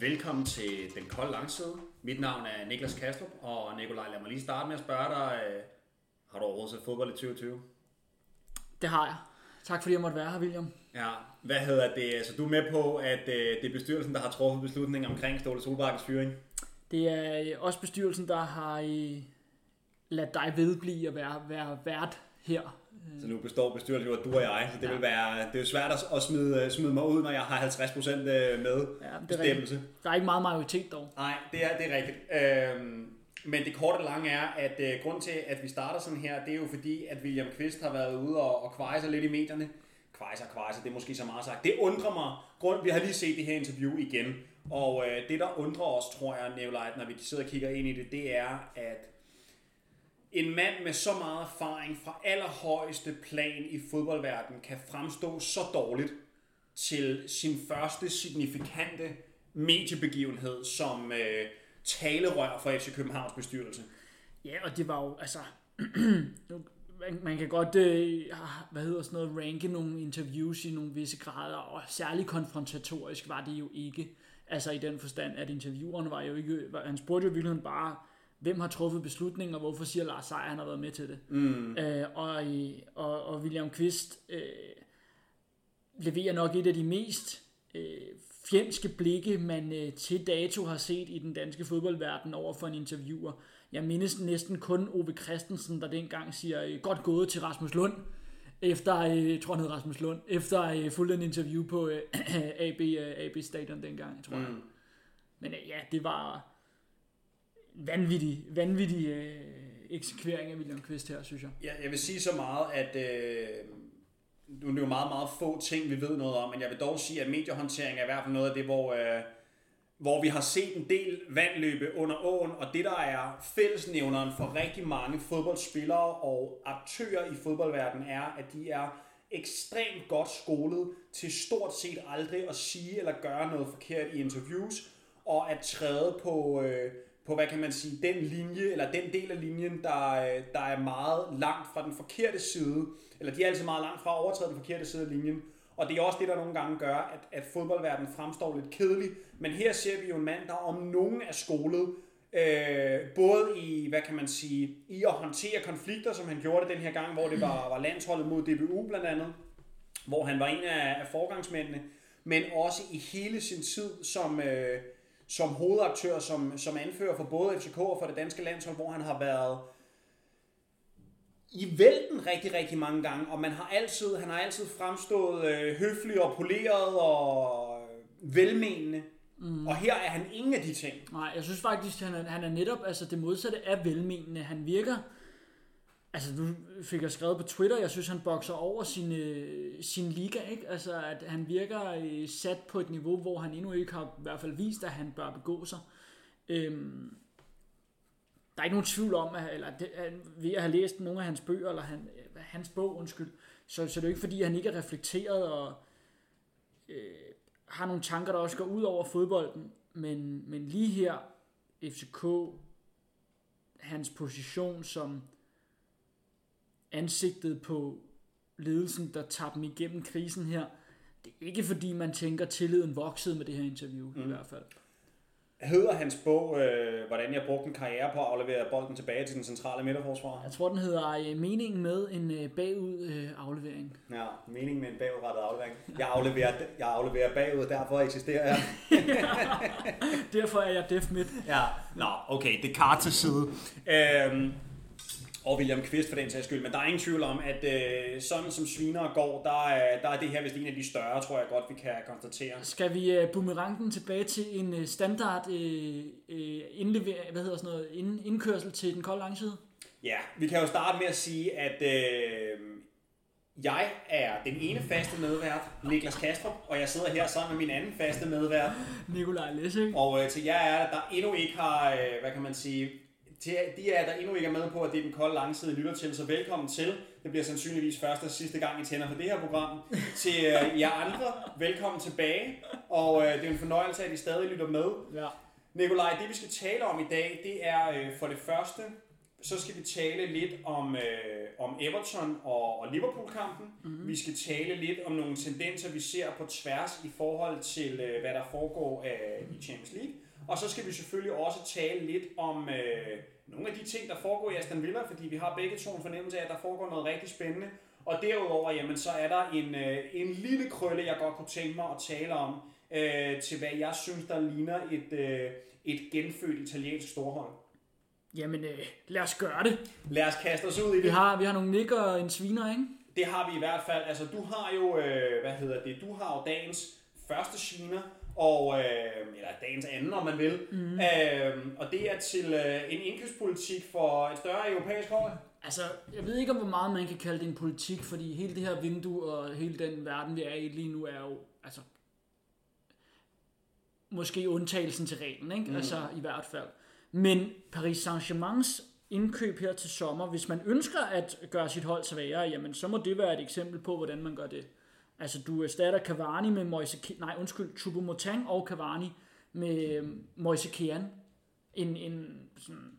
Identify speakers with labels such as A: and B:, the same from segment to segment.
A: Velkommen til Den Kolde Langside. Mit navn er Niklas Kastrup, og Nikolaj, lad mig lige starte med at spørge dig, øh, har du overhovedet set fodbold i 2020?
B: Det har jeg. Tak fordi jeg måtte være her, William.
A: Ja, hvad hedder det? Så du er med på, at øh, det er bestyrelsen, der har truffet beslutningen omkring Ståle Solbakkes fyring?
B: Det er øh, også bestyrelsen, der har øh, ladt dig vedblive at være, være vært her.
A: Så nu består bestyrelsen jo af du og jeg, så det, ja. vil være, det er jo svært at, smide, smide mig ud, når jeg har 50% med
B: Ja, er
A: bestemmelse.
B: rigtigt. Der er ikke meget majoritet dog.
A: Nej, det er, det er rigtigt. Øhm, men det korte og lange er, at øh, grund til, at vi starter sådan her, det er jo fordi, at William Kvist har været ude og, og kveje sig lidt i medierne. Kveje sig, kveje sig, det er måske så meget sagt. Det undrer mig. Grund, vi har lige set det her interview igen. Og øh, det, der undrer os, tror jeg, Nevleit, når vi sidder og kigger ind i det, det er, at en mand med så meget erfaring fra allerhøjeste plan i fodboldverdenen kan fremstå så dårligt til sin første signifikante mediebegivenhed som øh, talerør for FC Københavns bestyrelse.
B: Ja, og det var jo, altså... man, man kan godt, øh, hvad hedder sådan noget, ranke nogle interviews i nogle visse grader, og særligt konfrontatorisk var det jo ikke. Altså i den forstand, at intervieweren var jo ikke, han spurgte jo virkelig bare, hvem har truffet beslutningen, og hvorfor siger Lars Seier, han har været med til det. Mm. Øh, og, og, og William Kvist øh, leverer nok et af de mest øh, fjendske blikke, man øh, til dato har set i den danske fodboldverden over for en interviewer. Jeg mindes næsten kun Ove Christensen, der dengang siger, øh, godt gået til Rasmus Lund, efter, øh, jeg tror han hed Rasmus Lund, efter øh, fuldt en interview på øh, AB, øh, AB Stadion dengang, tror jeg.
A: Mm.
B: Men øh, ja, det var vanvittig, vanvittig øh, eksekvering af William Kvist her, synes jeg.
A: Jeg, jeg vil sige så meget, at øh, nu er det jo meget, meget få ting, vi ved noget om, men jeg vil dog sige, at mediehåndtering er i hvert fald noget af det, hvor, øh, hvor vi har set en del vandløbe under åen, og det, der er fællesnævneren for rigtig mange fodboldspillere og aktører i fodboldverdenen, er, at de er ekstremt godt skolet til stort set aldrig at sige eller gøre noget forkert i interviews, og at træde på, øh, på hvad kan man sige, den linje, eller den del af linjen, der, øh, der er meget langt fra den forkerte side, eller de er altid meget langt fra at overtræde den forkerte side af linjen, og det er også det, der nogle gange gør, at, at fodboldverdenen fremstår lidt kedelig. Men her ser vi jo en mand, der om nogen er skolet, øh, både i, hvad kan man sige, i at håndtere konflikter, som han gjorde det den her gang, hvor det var, var landsholdet mod DBU blandt andet, hvor han var en af, af forgangsmændene, men også i hele sin tid som, øh, som hovedaktør, som, som anfører for både FCK og for det danske landshold, hvor han har været i vælten rigtig, rigtig mange gange, og man har altid, han har altid fremstået øh, høflig og poleret og velmenende. Mm. Og her er han ingen af de ting.
B: Nej, jeg synes faktisk, han er, han er netop altså det modsatte af velmenende. Han virker, altså du fik jeg skrevet på Twitter, jeg synes, han bokser over sin, øh, sin liga, ikke? Altså, at han virker øh, sat på et niveau, hvor han endnu ikke har i hvert fald vist, at han bør begå sig. Øhm, der er ikke nogen tvivl om, at, eller det, at ved at have læst nogle af hans bøger, eller han, øh, hans bog, undskyld, så, så det er jo ikke fordi, han ikke er reflekteret og øh, har nogle tanker, der også går ud over fodbolden, men, men lige her, FCK, hans position som ansigtet på ledelsen, der tager dem igennem krisen her, det er ikke fordi, man tænker, tilliden voksede med det her interview, mm. i hvert fald.
A: Hedder hans bog, øh, hvordan jeg brugte en karriere på at aflevere bolden tilbage til den centrale midterforsvar?
B: Jeg tror, den hedder øh, Meningen med en øh, bagud øh, aflevering.
A: Ja, meningen med en bagudrettet aflevering. Jeg afleverer, jeg afleverer bagud, derfor eksisterer jeg.
B: Derfor er jeg def midt.
A: Ja, nå, okay, det kar til side. Øhm, og William Kvist for den sags skyld, men der er ingen tvivl om, at øh, sådan som sviner går, der er, der er det her vist en af de større, tror jeg godt, vi kan konstatere.
B: Skal vi øh, boomerangen tilbage til en øh, standard øh, øh, indlever, hvad hedder sådan noget, ind, indkørsel til den kolde langside?
A: Ja, vi kan jo starte med at sige, at øh, jeg er den ene faste medvært, Niklas Kastrup, og jeg sidder her sammen med min anden faste medvært.
B: Nikolaj Lessing.
A: Og øh, til jer er der endnu ikke har, øh, hvad kan man sige, til de er der endnu ikke er med på, at det er den kolde langside, lytter til, så velkommen til. Det bliver sandsynligvis første og sidste gang, I tænder på det her program. Til øh, jer andre, velkommen tilbage. Og øh, det er en fornøjelse, at I stadig lytter med.
B: Ja.
A: Nikolaj, det vi skal tale om i dag, det er øh, for det første så skal vi tale lidt om, øh, om Everton og, og Liverpool-kampen. Mm-hmm. Vi skal tale lidt om nogle tendenser, vi ser på tværs i forhold til, øh, hvad der foregår øh, i Champions League. Og så skal vi selvfølgelig også tale lidt om øh, nogle af de ting, der foregår i Aston Villa, fordi vi har begge to en fornemmelse af, at der foregår noget rigtig spændende. Og derudover, jamen, så er der en, øh, en lille krølle, jeg godt kunne tænke mig at tale om, øh, til hvad jeg synes, der ligner et, øh, et genfødt italiensk storhold.
B: Jamen, øh, lad os gøre det.
A: Lad os kaste os ud i det.
B: Vi har, vi har nogle nikker og en sviner, ikke?
A: Det har vi i hvert fald. Altså, du har jo, øh, hvad hedder det, du har jo dagens første sviner, og, øh, eller dagens anden, om man vil. Mm. Øh, og det er til øh, en indkøbspolitik for et større europæisk hold.
B: Altså, jeg ved ikke, om hvor meget man kan kalde det en politik, fordi hele det her vindue og hele den verden, vi er i lige nu, er jo, altså, måske undtagelsen til reglen, ikke? Mm. Altså, i hvert fald. Men Paris Saint-Germains indkøb her til sommer, hvis man ønsker at gøre sit hold svagere, jamen så må det være et eksempel på, hvordan man gør det. Altså du erstatter Cavani med Moise nej undskyld, Choupo-Moting og Cavani med øh, Moise Kean. En, en sådan,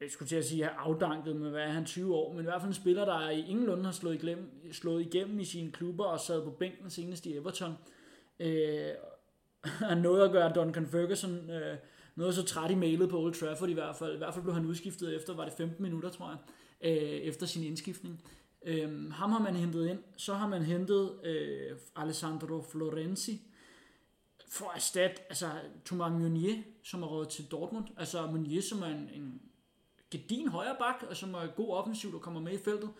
B: jeg skulle til at sige, afdanket med, hvad er han, 20 år, men i hvert fald en spiller, der i ingenlunde har slået igennem, slået igennem i sine klubber og sad på bænken senest i Everton. Øh, han nåede at gøre Duncan Ferguson øh, noget så træt i mailet på Old Trafford i hvert fald. I hvert fald blev han udskiftet efter, var det 15 minutter, tror jeg, øh, efter sin indskiftning. Øhm, ham har man hentet ind. Så har man hentet øh, Alessandro Florenzi for at erstatte altså, Thomas Meunier, som er råd til Dortmund. Altså Meunier, som er en, en gedin højre bak, og som er god offensiv, der kommer med i feltet.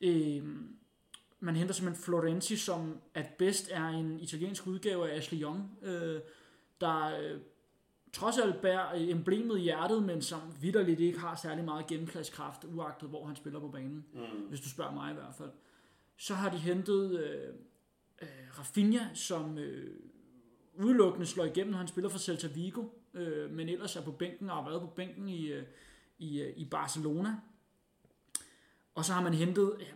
B: Øhm, man henter simpelthen Florenzi, som at bedst er en italiensk udgave af Ashley Young, øh, der øh, trods alt bærer emblemet i hjertet, men som vidderligt ikke har særlig meget gennempladskraft, uagtet hvor han spiller på banen, mm. hvis du spørger mig i hvert fald. Så har de hentet øh, øh, Rafinha, som øh, udelukkende slår igennem, når han spiller for Celta Vigo, øh, men ellers er på bænken og har været på bænken i, øh, i, øh, i Barcelona. Og så har man hentet øh,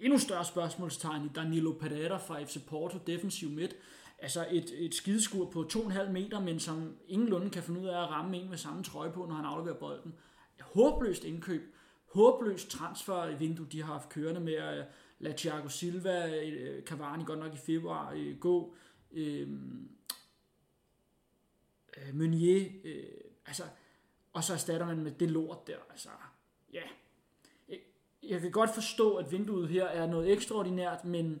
B: endnu større spørgsmålstegn i Danilo Pereira fra FC Porto, defensiv midt, altså et, et skideskur på 2,5 meter, men som ingenlunde kan finde ud af at ramme en med samme trøje på, når han afleverer bolden. Håbløst indkøb, håbløst transfer i vinduet, de har haft kørende med at øh, lade Thiago Silva, øh, Cavani godt nok i februar, øh, gå. Øhm, øh, Meunier, øh, altså, og så erstatter man med det lort der, altså, ja. Jeg kan godt forstå, at vinduet her er noget ekstraordinært, men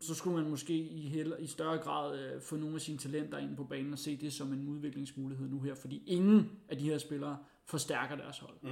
B: så skulle man måske i, heller, i større grad øh, få nogle af sine talenter ind på banen og se det som en udviklingsmulighed nu her, fordi ingen af de her spillere forstærker deres hold. Mm.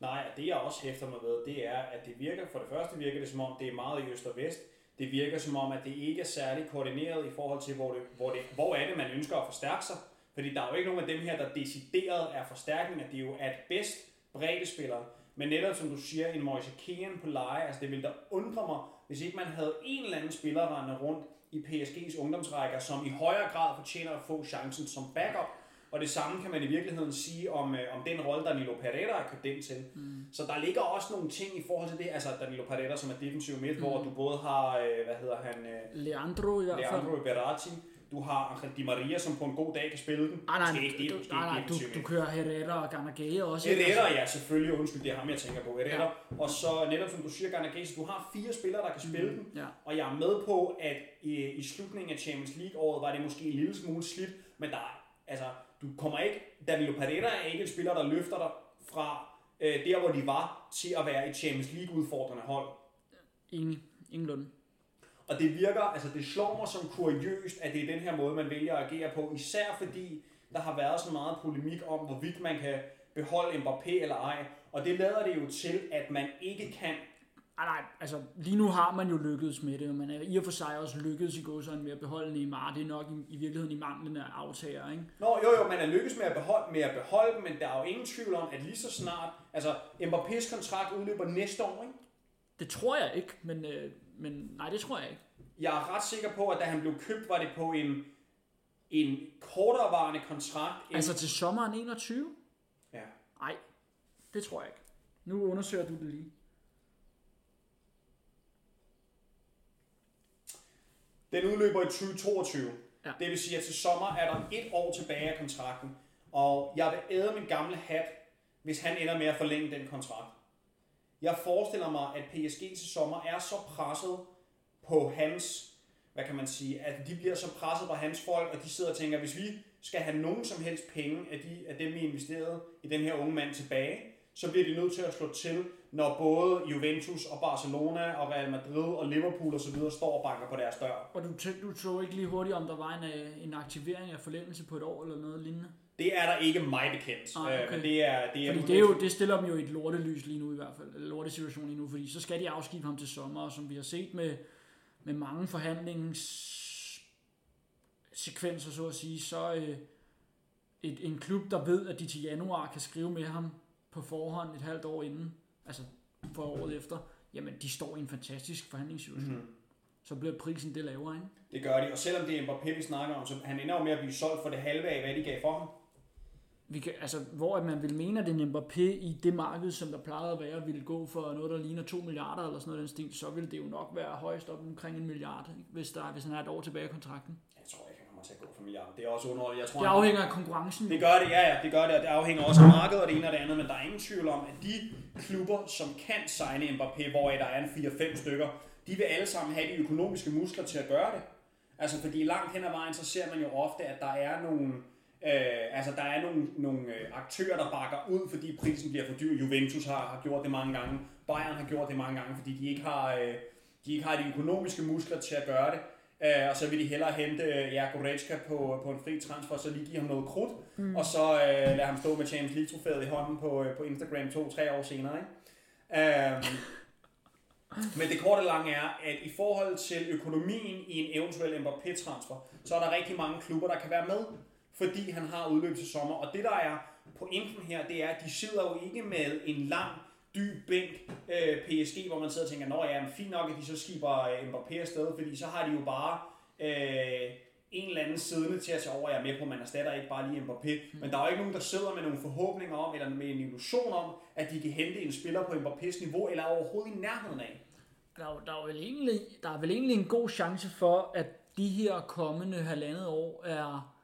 A: Nej, det jeg også hæfter mig ved, det er, at det virker, for det første virker det som om, det er meget i øst og vest. Det virker som om, at det ikke er særlig koordineret i forhold til, hvor, det, hvor, det, hvor er det, man ønsker at forstærke sig. Fordi der er jo ikke nogen af dem her, der decideret er forstærkninger. Det er jo at bedst brede spillere. Men netop som du siger, en Moise Kean på leje, altså det vil der undre mig, hvis ikke man havde en eller anden spiller rendende rundt i PSG's ungdomsrækker, som i højere grad fortjener at få chancen som backup. Og det samme kan man i virkeligheden sige om, øh, om den rolle, Danilo Pereira er købt ind til. Mm. Så der ligger også nogle ting i forhold til det. Altså Danilo Pereira, som er defensiv midt, mm. hvor du både har, øh, hvad hedder han? Øh,
B: Leandro i hvert
A: fald. Leandro Berati, du har Angel Di Maria, som på en god dag kan spille den.
B: Ah, nej, det, det, du, det, nej, nej, du, du kører Herrera og Garnagay også.
A: Herrera, ja, selvfølgelig. Undskyld, det er ham, jeg tænker på. Herrera. Ja. Og så netop som du siger, Garnagay, så du har fire spillere, der kan spille mm, den. Ja. Og jeg er med på, at i, i slutningen af Champions League-året var det måske en lille smule slidt, men der, altså, du kommer ikke, Danilo Pereira er ikke en spiller, der løfter dig fra øh, der, hvor de var, til at være et Champions League-udfordrende hold.
B: Ingen, ingenlunde.
A: Og det virker, altså det slår mig som kuriøst, at det er den her måde, man vælger at agere på. Især fordi der har været så meget polemik om, hvorvidt man kan beholde Mbappé eller ej. Og det lader det jo til, at man ikke kan
B: Nej, nej, altså lige nu har man jo lykkedes med det, og man er i og for sig også lykkedes i gåsøjne med at beholde Neymar. Det er nok i, i virkeligheden i manglende aftager, ikke?
A: Nå, jo, jo, man er lykkedes med at, beholde, med at beholde dem, men der er jo ingen tvivl om, at lige så snart, altså Mbappés kontrakt udløber næste år, ikke?
B: Det tror jeg ikke, men, øh, men nej, det tror jeg ikke.
A: Jeg er ret sikker på, at da han blev købt, var det på en, en korterevarende kontrakt.
B: En... Altså til sommeren 21?
A: Ja.
B: Nej, det tror jeg ikke. Nu undersøger du det lige.
A: Den udløber i 2022. Ja. Det vil sige, at til sommer er der et år tilbage af kontrakten. Og jeg vil æde min gamle hat, hvis han ender med at forlænge den kontrakt. Jeg forestiller mig, at PSG til sommer er så presset på hans, hvad kan man sige, at de bliver så presset på hans folk, og de sidder og tænker, hvis vi skal have nogen som helst penge af, de, af dem, vi investerede i den her unge mand tilbage, så bliver de nødt til at slå til, når både Juventus og Barcelona og Real Madrid og Liverpool og så videre står og banker på deres dør.
B: Og du, tæ- du så ikke lige hurtigt, om der var en, øh, en aktivering af forlængelse på et år eller noget lignende?
A: Det er der ikke mig bekendt.
B: Ah, okay.
A: Øh, men det er, det er,
B: Fordi det, er jo, det stiller dem jo i et lortelys lige nu i hvert fald, eller lortesituation lige nu, fordi så skal de afskibe ham til sommer, og som vi har set med, med mange forhandlingssekvenser, så at sige, så øh, et, en klub, der ved, at de til januar kan skrive med ham på forhånd et halvt år inden, altså for året efter, jamen de står i en fantastisk forhandlingssituation.
A: Mhm.
B: Så bliver prisen det lavere, ikke?
A: Det gør de, og selvom det er Mbappé, vi snakker om, så han ender jo med at blive solgt for det halve af, hvad de gav for ham.
B: Vi kan, altså, hvor at man vil mene, at en Mbappé i det marked, som der plejede at være, ville gå for noget, der ligner 2 milliarder eller sådan noget den stil, så ville det jo nok være højst op omkring en milliard, ikke? hvis, der, hvis han har et år tilbage i kontrakten.
A: Til at gå for milliarder. Det er også underligt. Jeg tror,
B: Det afhænger af konkurrencen.
A: Det gør det, ja, ja, det gør det, og det afhænger også af markedet og det ene og det andet, men der er ingen tvivl om, at de klubber, som kan signe Mbappé, hvor der er en 4-5 stykker, de vil alle sammen have de økonomiske muskler til at gøre det. Altså, fordi langt hen ad vejen, så ser man jo ofte, at der er nogle, øh, altså, der er nogle, nogle øh, aktører, der bakker ud, fordi prisen bliver for dyr. Juventus har, har gjort det mange gange, Bayern har gjort det mange gange, fordi de ikke har, øh, de ikke har de økonomiske muskler til at gøre det. Øh, og så vil de hellere hente øh, ja, Goretzka på, på en fri transfer, så lige give ham noget krudt, mm. og så øh, lade ham stå med Champions League trofæet i hånden på, øh, på Instagram to-tre år senere. Ikke? Um, men det korte lange er, at i forhold til økonomien i en eventuel Mbappé-transfer, så er der rigtig mange klubber, der kan være med, fordi han har udløb til sommer. Og det, der er pointen her, det er, at de sidder jo ikke med en lang, dyb bænk øh, PSG, hvor man sidder og tænker, nå ja, men fint nok, at de så skiber øh, Mbappé afsted, fordi så har de jo bare øh, en eller anden siddende til at tage over, jeg er med på, man erstatter ikke bare lige Mbappé, mm. men der er jo ikke nogen, der sidder med nogle forhåbninger om, eller med en illusion om, at de kan hente en spiller på Mbappés niveau, eller overhovedet i nærheden af.
B: Der, er der, er vel egentlig, der er vel egentlig en god chance for, at de her kommende halvandet år er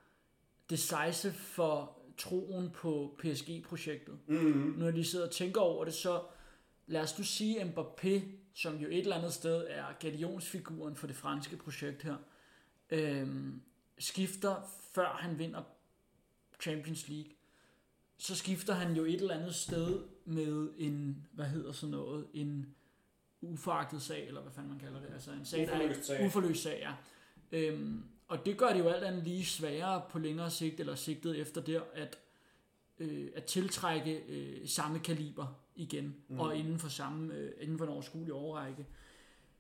B: decisive for troen på PSG-projektet.
A: Mm-hmm.
B: Når de sidder og tænker over det, så lad os nu sige, Mbappé, som jo et eller andet sted er galionsfiguren for det franske projekt her, øhm, skifter, før han vinder Champions League, så skifter han jo et eller andet sted med en, hvad hedder sådan noget, en uforagtet sag, eller hvad fanden man kalder det, altså en sag, der er-
A: Uforløst sag.
B: uforløst sag, ja. Øhm, og det gør det jo alt andet lige sværere på længere sigt, eller sigtet efter der, at, øh, at tiltrække øh, samme kaliber igen, mm. og inden for, samme, øh, inden for en overskuelig overrække.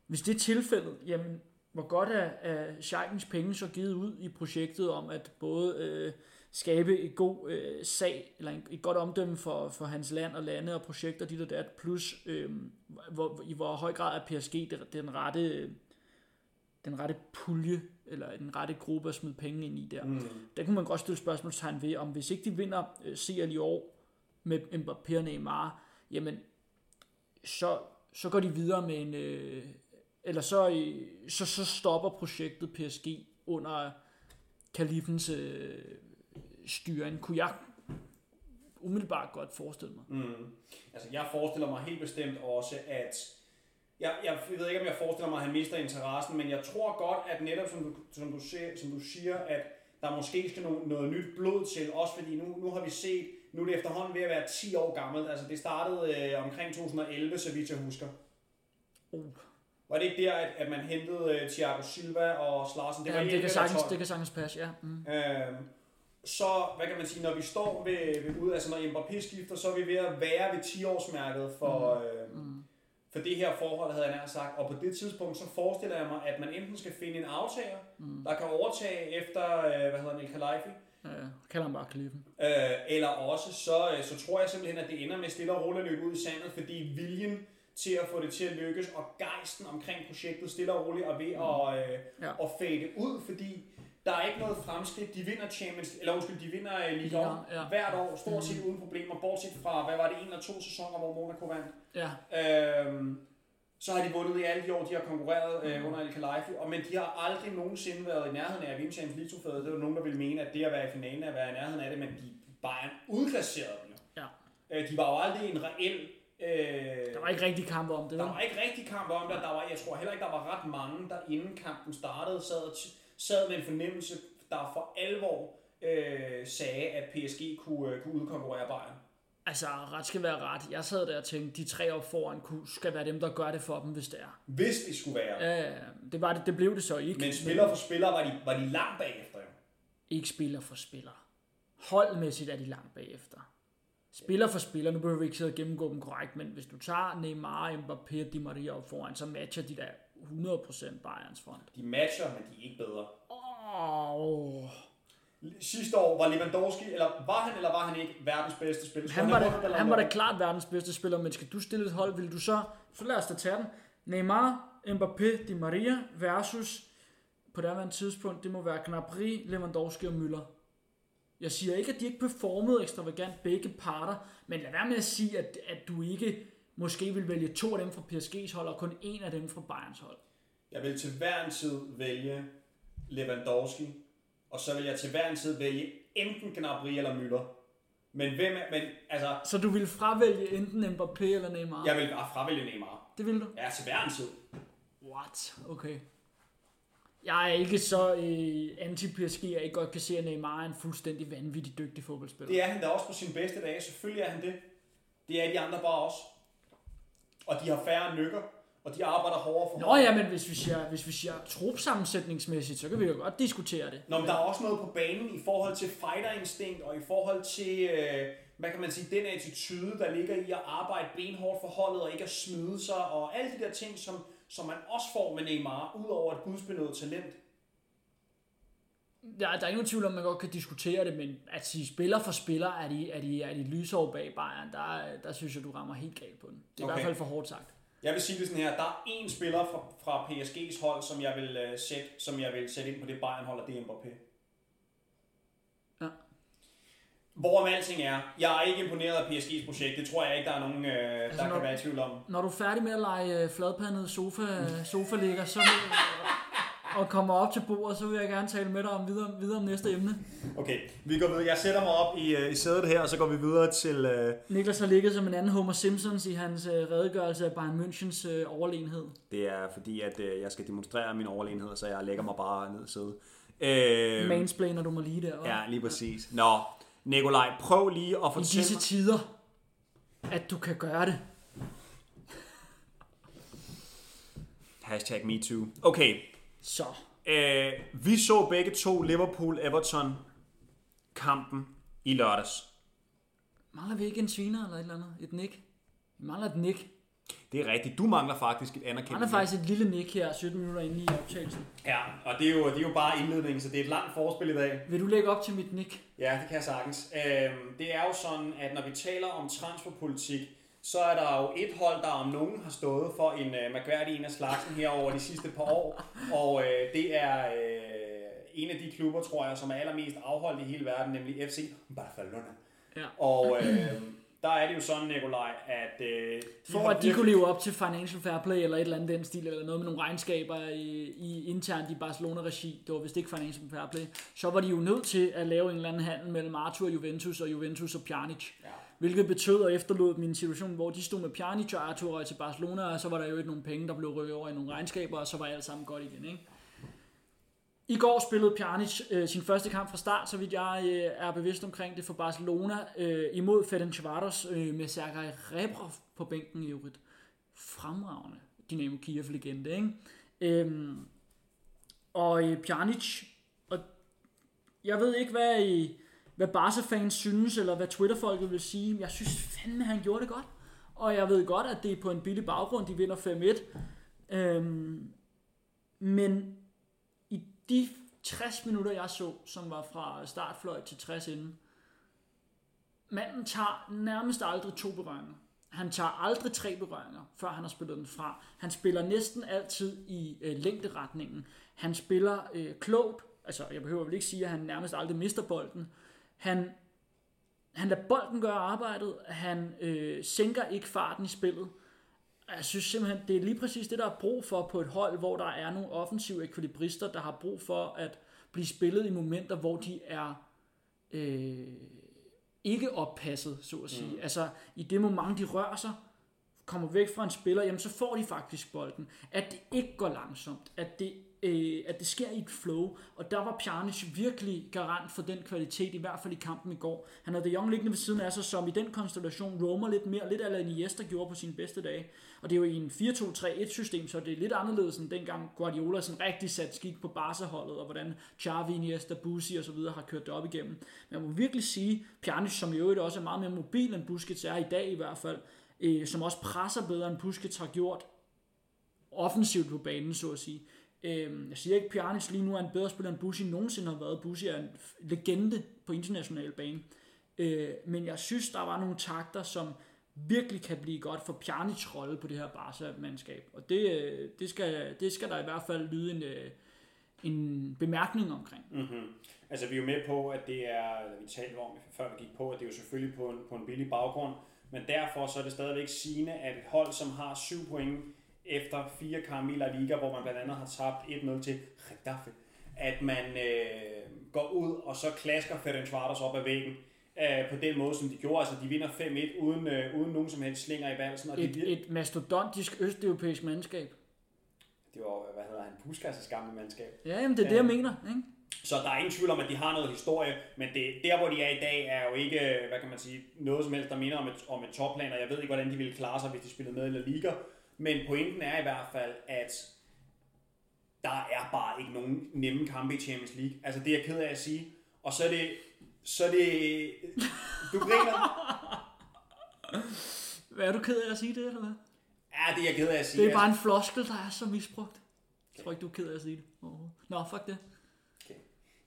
B: Hvis det er tilfældet, jamen, hvor godt er, er Scheikens penge så givet ud i projektet om at både øh, skabe et god øh, sag, eller en, et godt omdømme for, for hans land og lande og projekter, dit og dat, plus øh, hvor, i hvor høj grad er PSG det, den rette, øh, den rette pulje, eller den rette gruppe at smide penge ind i der.
A: Mm.
B: Der kunne man godt stille spørgsmålstegn ved, om hvis ikke de vinder øh, CL i år med Mbappé og Neymar, jamen så, så går de videre med en, øh, eller så, øh, så, så stopper projektet PSG under kalifens øh, styring. Kunne jeg umiddelbart godt forestille mig.
A: Mm. Altså, jeg forestiller mig helt bestemt også, at... Jeg, jeg ved ikke, om jeg forestiller mig, at han mister interessen, men jeg tror godt, at netop som du, som du, ser, som du siger, at der måske skal noget, noget nyt blod til, også fordi nu, nu har vi set, nu er det efterhånden ved at være 10 år gammelt, altså det startede øh, omkring 2011, så vidt jeg husker.
B: Uh.
A: Var det ikke der, at, at man hentede øh, Thiago Silva og Slarsen?
B: Det,
A: var
B: ja, det,
A: 11
B: kan sagtens,
A: 12.
B: det kan sagtens passe, ja. Mm.
A: Øhm, så, hvad kan man sige, når vi står ved, ved ud, altså når Mbappé skifter, så er vi ved at være ved 10-årsmærket for, mm. Øh,
B: Mm.
A: For det her forhold, havde jeg nær sagt. Og på det tidspunkt, så forestiller jeg mig, at man enten skal finde en aftager,
B: Mm.
A: der kan overtage efter, øh, hvad hedder El Khalifi,
B: Ja, kalder ham bare Kalifen.
A: øh, eller også, så, øh, så tror jeg simpelthen, at det ender med stille og roligt at løbe ud i sandet, fordi viljen til at få det til at lykkes, og gejsten omkring projektet stille og roligt er ved at, øh,
B: Ja.
A: at fade ud, fordi der er ikke noget fremskridt. De vinder Champions, eller undskyld, de vinder Ligue 1
B: Ligue 1, ja.
A: hvert år, stort set uden problemer, bortset fra, hvad var det, en eller to sæsoner, hvor Monaco vandt.
B: Ja,
A: Øhm, så har de vundet i alle de år, de har konkurreret øh, under El Khalifi, og, men de har aldrig nogensinde været i nærheden af at vinde Champions League trofæet. Det er jo nogen, der vil mene, at det at være i finalen er at være i nærheden af det, men de Bayern udklasserede dem jo.
B: Ja.
A: Øh, de var jo aldrig en reel... Øh,
B: Der var ikke rigtig kamp om det,
A: der var ikke rigtig kamp om det. Der var, jeg tror heller ikke, der var ret mange, der inden kampen startede, sad, sad med en fornemmelse, der for alvor øh, sagde, at PSG kunne, øh, kunne udkonkurrere Bayern.
B: Altså, ret skal være ret. Jeg sad der og tænkte, de tre op foran kunne, skal være dem, der gør det for dem, hvis det er.
A: Hvis det skulle være.
B: Ja, det, var det, det blev det så ikke.
A: Men spiller for spiller var de, var de langt bagefter. Jo.
B: Ikke spiller for spiller. Holdmæssigt er de langt bagefter. Spiller for spiller, nu behøver vi ikke sidde og gennemgå dem korrekt, men hvis du tager Neymar, Mbappé og Di Maria op foran, så matcher de der 100% Bayerns front.
A: De matcher, men de er ikke bedre.
B: Oh.
A: Sidste år var Lewandowski, eller var han eller var han ikke verdens bedste spiller?
B: Han var, da, han var da klart verdens bedste spiller, men skal du stille et hold, vil du så, så lad os da tage den. Neymar, Mbappé, Di Maria versus, på det her tidspunkt, det må være Gnabry, Lewandowski og Müller. Jeg siger ikke, at de ikke performede ekstravagant begge parter, men lad være med at sige, at, at du ikke måske vil vælge to af dem fra PSG's hold, og kun en af dem fra Bayerns hold.
A: Jeg vil til hver en tid vælge Lewandowski, og så vil jeg til hver en tid vælge enten Gnabry eller Müller. Men hvem er, men altså,
B: Så du vil fravælge enten Mbappé eller Neymar?
A: jeg vil bare fravælge Neymar.
B: Det vil du?
A: Ja, til hver en tid.
B: What? Okay. Jeg er ikke så øh, anti-PSG, jeg ikke godt kan se, at Neymar er en fuldstændig vanvittig dygtig fodboldspiller.
A: Det er han da også på sin bedste dage. Selvfølgelig er han det. Det er de andre bare også. Og de har færre nykker, og de arbejder hårdere for
B: Nå ja, men hvis vi siger, hvis vi siger trupsammensætningsmæssigt, så kan vi jo godt diskutere det.
A: Nå, men der er også noget på banen i forhold til fighterinstinkt, og i forhold til, øh, hvad kan man sige, den attitude, der ligger i at arbejde benhårdt for holdet, og ikke at smide sig, og alle de der ting, som, som man også får med Neymar, ud over et gudsbenået talent.
B: Der, der er ingen tvivl om, man godt kan diskutere det, men at sige spiller for spiller, er de, er de, er de lysår bag Bayern, der, der synes jeg, du rammer helt galt på den. Det er okay. i hvert fald for hårdt sagt.
A: Jeg vil sige det sådan her, der er én spiller fra, fra PSG's hold, som jeg vil øh, sætte, som jeg vil sætte ind på det Bayern-hold, og det er Mbappé.
B: Ja.
A: Hvorom alting er, jeg er ikke imponeret af PSG's projekt. Det tror jeg ikke, der er nogen, øh, der
B: Altså, når-
A: kan være i tvivl om.
B: Når du er færdig med at lege øh, fladpandet sofa, sofa ligger, så og kommer op til bordet, så vil jeg gerne tale med dig om videre, videre om næste emne.
A: Okay, vi går videre. Jeg sætter mig op i, øh, i sædet her, og så går vi videre til... Øh,
B: Niklas har ligget som en anden Homer Simpsons i hans øh, redegørelse af Bayern Münchens øh, overlegenhed.
C: Det er fordi, at øh, jeg skal demonstrere min overlegenhed, så jeg lægger mig bare ned i sædet. Øh,
B: Mansplainer du mig lige der, hva'?
C: ja, lige præcis. Nå, Nikolaj, prøv lige at
B: I
C: fortælle
B: disse
C: mig...
B: tider, at du kan gøre det.
C: Hashtag MeToo. Okay,
B: Så,
C: øh, vi så begge to Liverpool-Everton kampen i lørdags.
B: mangler vi ikke en sviner eller et eller andet? Et nik? Vi mangler et nik.
C: Det er rigtigt. Du mangler faktisk et
B: Vi
C: anerkendt
B: mangler faktisk et lille nik her, 17 minutter inde i optagelsen.
A: ja, og det er, jo, det er jo bare indledningen, så det er et langt forspil i dag.
B: Vil du lægge op til mit nik?
A: Ja, det kan jeg sagtens. Øhm, det er jo sådan, at når vi taler om transferpolitik, så er der jo et hold, der om nogen har stået for en øh, mærkværdig en af slagsen her over de sidste par år. Og øh, det er øh, en af de klubber, tror jeg, som er allermest afholdt i hele verden, nemlig FC Barcelona.
B: Ja.
A: Og øh, der er det jo sådan, Nikolaj, at... Øh,
B: For at de
A: virkelig-
B: kunne leve op til Financial Fair Play eller et eller andet den stil, eller noget med nogle regnskaber i, i internt i Barcelona-regi, det var vist ikke Financial Fair Play, så var de jo nødt til at lave en eller anden handel mellem Arthur og Juventus og Juventus og Pjanic.
A: Ja.
B: Hvilket betød og efterlod min situation, hvor de stod med Pjanic og Arthur røg til Barcelona, og så var der jo ikke nogen penge, der blev rykket over i nogle regnskaber, og så var alt sammen godt igen. Ikke? I går spillede Pjanic øh, sin første kamp fra start, så vidt jeg øh, er bevidst omkring det for Barcelona, øh, imod Ferencvaros øh, med Sergej Rebrov på bænken i øvrigt. Fremragende Dynamo Kiev-legende, ikke? Øhm, og øh, Pjanic, og jeg ved ikke, hvad, øh, hvad Barca-fans synes, eller hvad Twitter-folket vil sige, jeg synes fandme, han gjorde det godt. Og jeg ved godt, at det er på en billig baggrund, de vinder 5-1. Øhm, men i de 60 minutter, jeg så, som var fra startfløj til 60 inden, manden tager nærmest aldrig to berøringer. Han tager aldrig tre berøringer, før han har spillet den fra. Han spiller næsten altid i øh, længderetningen. Han spiller øh, klogt. Altså, jeg behøver vel ikke sige, at han nærmest aldrig mister bolden. Han, han lader bolden gøre arbejdet. Han øh, sænker ikke farten i spillet. Jeg synes simpelthen, det er lige præcis det, der er brug for på et hold, hvor der er nogle offensive ekvilibrister, der har brug for at blive spillet i momenter, hvor de er øh, ikke oppasset, så at sige. Mm. Altså, i det moment, de rører sig, kommer væk fra en spiller, jamen så får de faktisk bolden. At det ikke går langsomt, at det, øh, at det sker i et flow, og der var Pjanic virkelig garant for den kvalitet, i hvert fald i kampen i går. Han havde De Jong liggende ved siden af sig, som i den konstellation roamer lidt mere, lidt ala Iniesta gjorde på sine bedste dage. Og det er jo i en 4-2-3-1 system, så det er lidt anderledes end dengang Guardiola sådan rigtig sat skik på Barca-holdet, og hvordan Xavi, Iniesta, Busi og så videre har kørt det op igennem. Men jeg må virkelig sige, Pjanic, som i øvrigt også er meget mere mobil end Busquets er i dag i hvert fald, øh, som også presser bedre end Busquets har gjort offensivt på banen, så at sige. Øh, jeg siger ikke, at Pjanic lige nu er en bedre spiller end Busi nogensinde har været. Busi er en legende på international bane. Øh, men jeg synes, der var nogle takter, som virkelig kan blive godt for Pjanic rolle på det her Barca-mandskab. Og det, øh, det, skal, det skal der i hvert fald lyde en, øh, en bemærkning omkring.
A: Mm-hmm. Altså, vi er jo med på, at det er, vi talte om, før vi gik på, at det er jo selvfølgelig på en, på en billig baggrund, men derfor så er det stadigvæk sigende, at et hold, som har 7 point efter fire kampe i La Liga, hvor man blandt andet har tabt 1-0 til Getafe, at man øh, går ud og så klasker Ferencvaros op ad væggen øh, på den måde, som de gjorde. Altså, de vinder 5-1 uden, øh, uden nogen som helst slinger i valsen. Og de, vir-
B: Et, et mastodontisk østeuropæisk mandskab.
A: det var, hvad hedder han, Puskas' gamle mandskab.
B: Ja, jamen det er det, jeg mener. Ikke?
A: Så der er ingen tvivl om, at de har noget historie, men det, der, hvor de er i dag, er jo ikke, hvad kan man sige, noget som helst, der minder om et, om et topplan, og jeg ved ikke, hvordan de ville klare sig, hvis de spillede med i La Liga. Men pointen er i hvert fald, at der er bare ikke nogen nemme kampe i Champions League. Altså, det er jeg ked af at sige. Og så er det, så er det, du griner.
B: Hvad er du ked af at sige det, eller hvad?
A: Ja, det er jeg ked af at sige.
B: Det er bare en floskel, der er så misbrugt. Jeg tror ikke, du er ked af at sige det. overhovedet. Nå, fuck det.
A: Okay.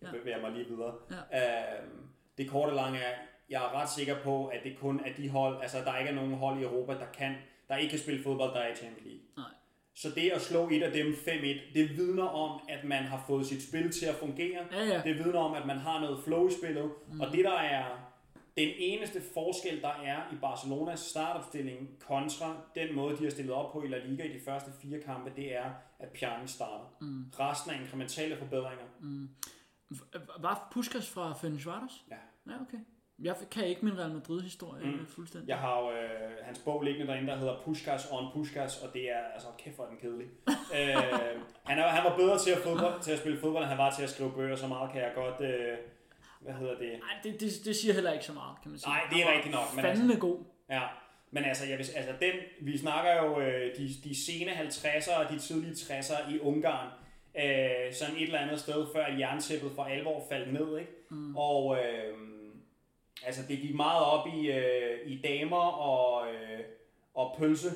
A: Jeg bevæger mig lige videre.
B: Ja.
A: Øhm, det korte lange er, jeg er ret sikker på, at det kun er de hold, altså der ikke er nogen hold i Europa, der kan, der ikke kan spille fodbold, der er i Champions League.
B: Nej.
A: Så det at slå et af dem 5-1, det vidner om, at man har fået sit spil til at fungere.
B: Ja, ja.
A: Det vidner om, at man har noget flow i spillet. Mm. Og det der er den eneste forskel, der er i Barcelonas startopstilling kontra den måde, de har stillet op på i La Liga i de første fire kampe, det er, at Pjanic starter. Mm. Resten er inkrementale forbedringer. Mm.
B: Var Puskas fra Fenerbahce?
A: Ja.
B: Ja, okay. Jeg kan ikke min Real Madrid-historie mm. fuldstændig.
A: Jeg har jo øh, hans bog liggende derinde, der hedder Puskas on Puskas, og det er, altså kæft hvor er den kedelig. øh, han, er, han var bedre til at, fodbold, til at spille fodbold, end han var til at skrive bøger, så meget kan jeg godt, øh, hvad hedder det?
B: Nej, det, det, det siger heller ikke så meget, kan man sige.
A: Nej, det er rigtigt nok, men
B: Fandme altså, god.
A: Ja, men altså, jeg vil, altså den, vi snakker jo øh, de, de sene 50'er og de tidlige 60'er i Ungarn, øh, sådan et eller andet sted, før jerntæppet for alvor faldt ned, ikke? Mm. Og øh, altså, det gik meget op i, øh, i damer og, øh, og pølse,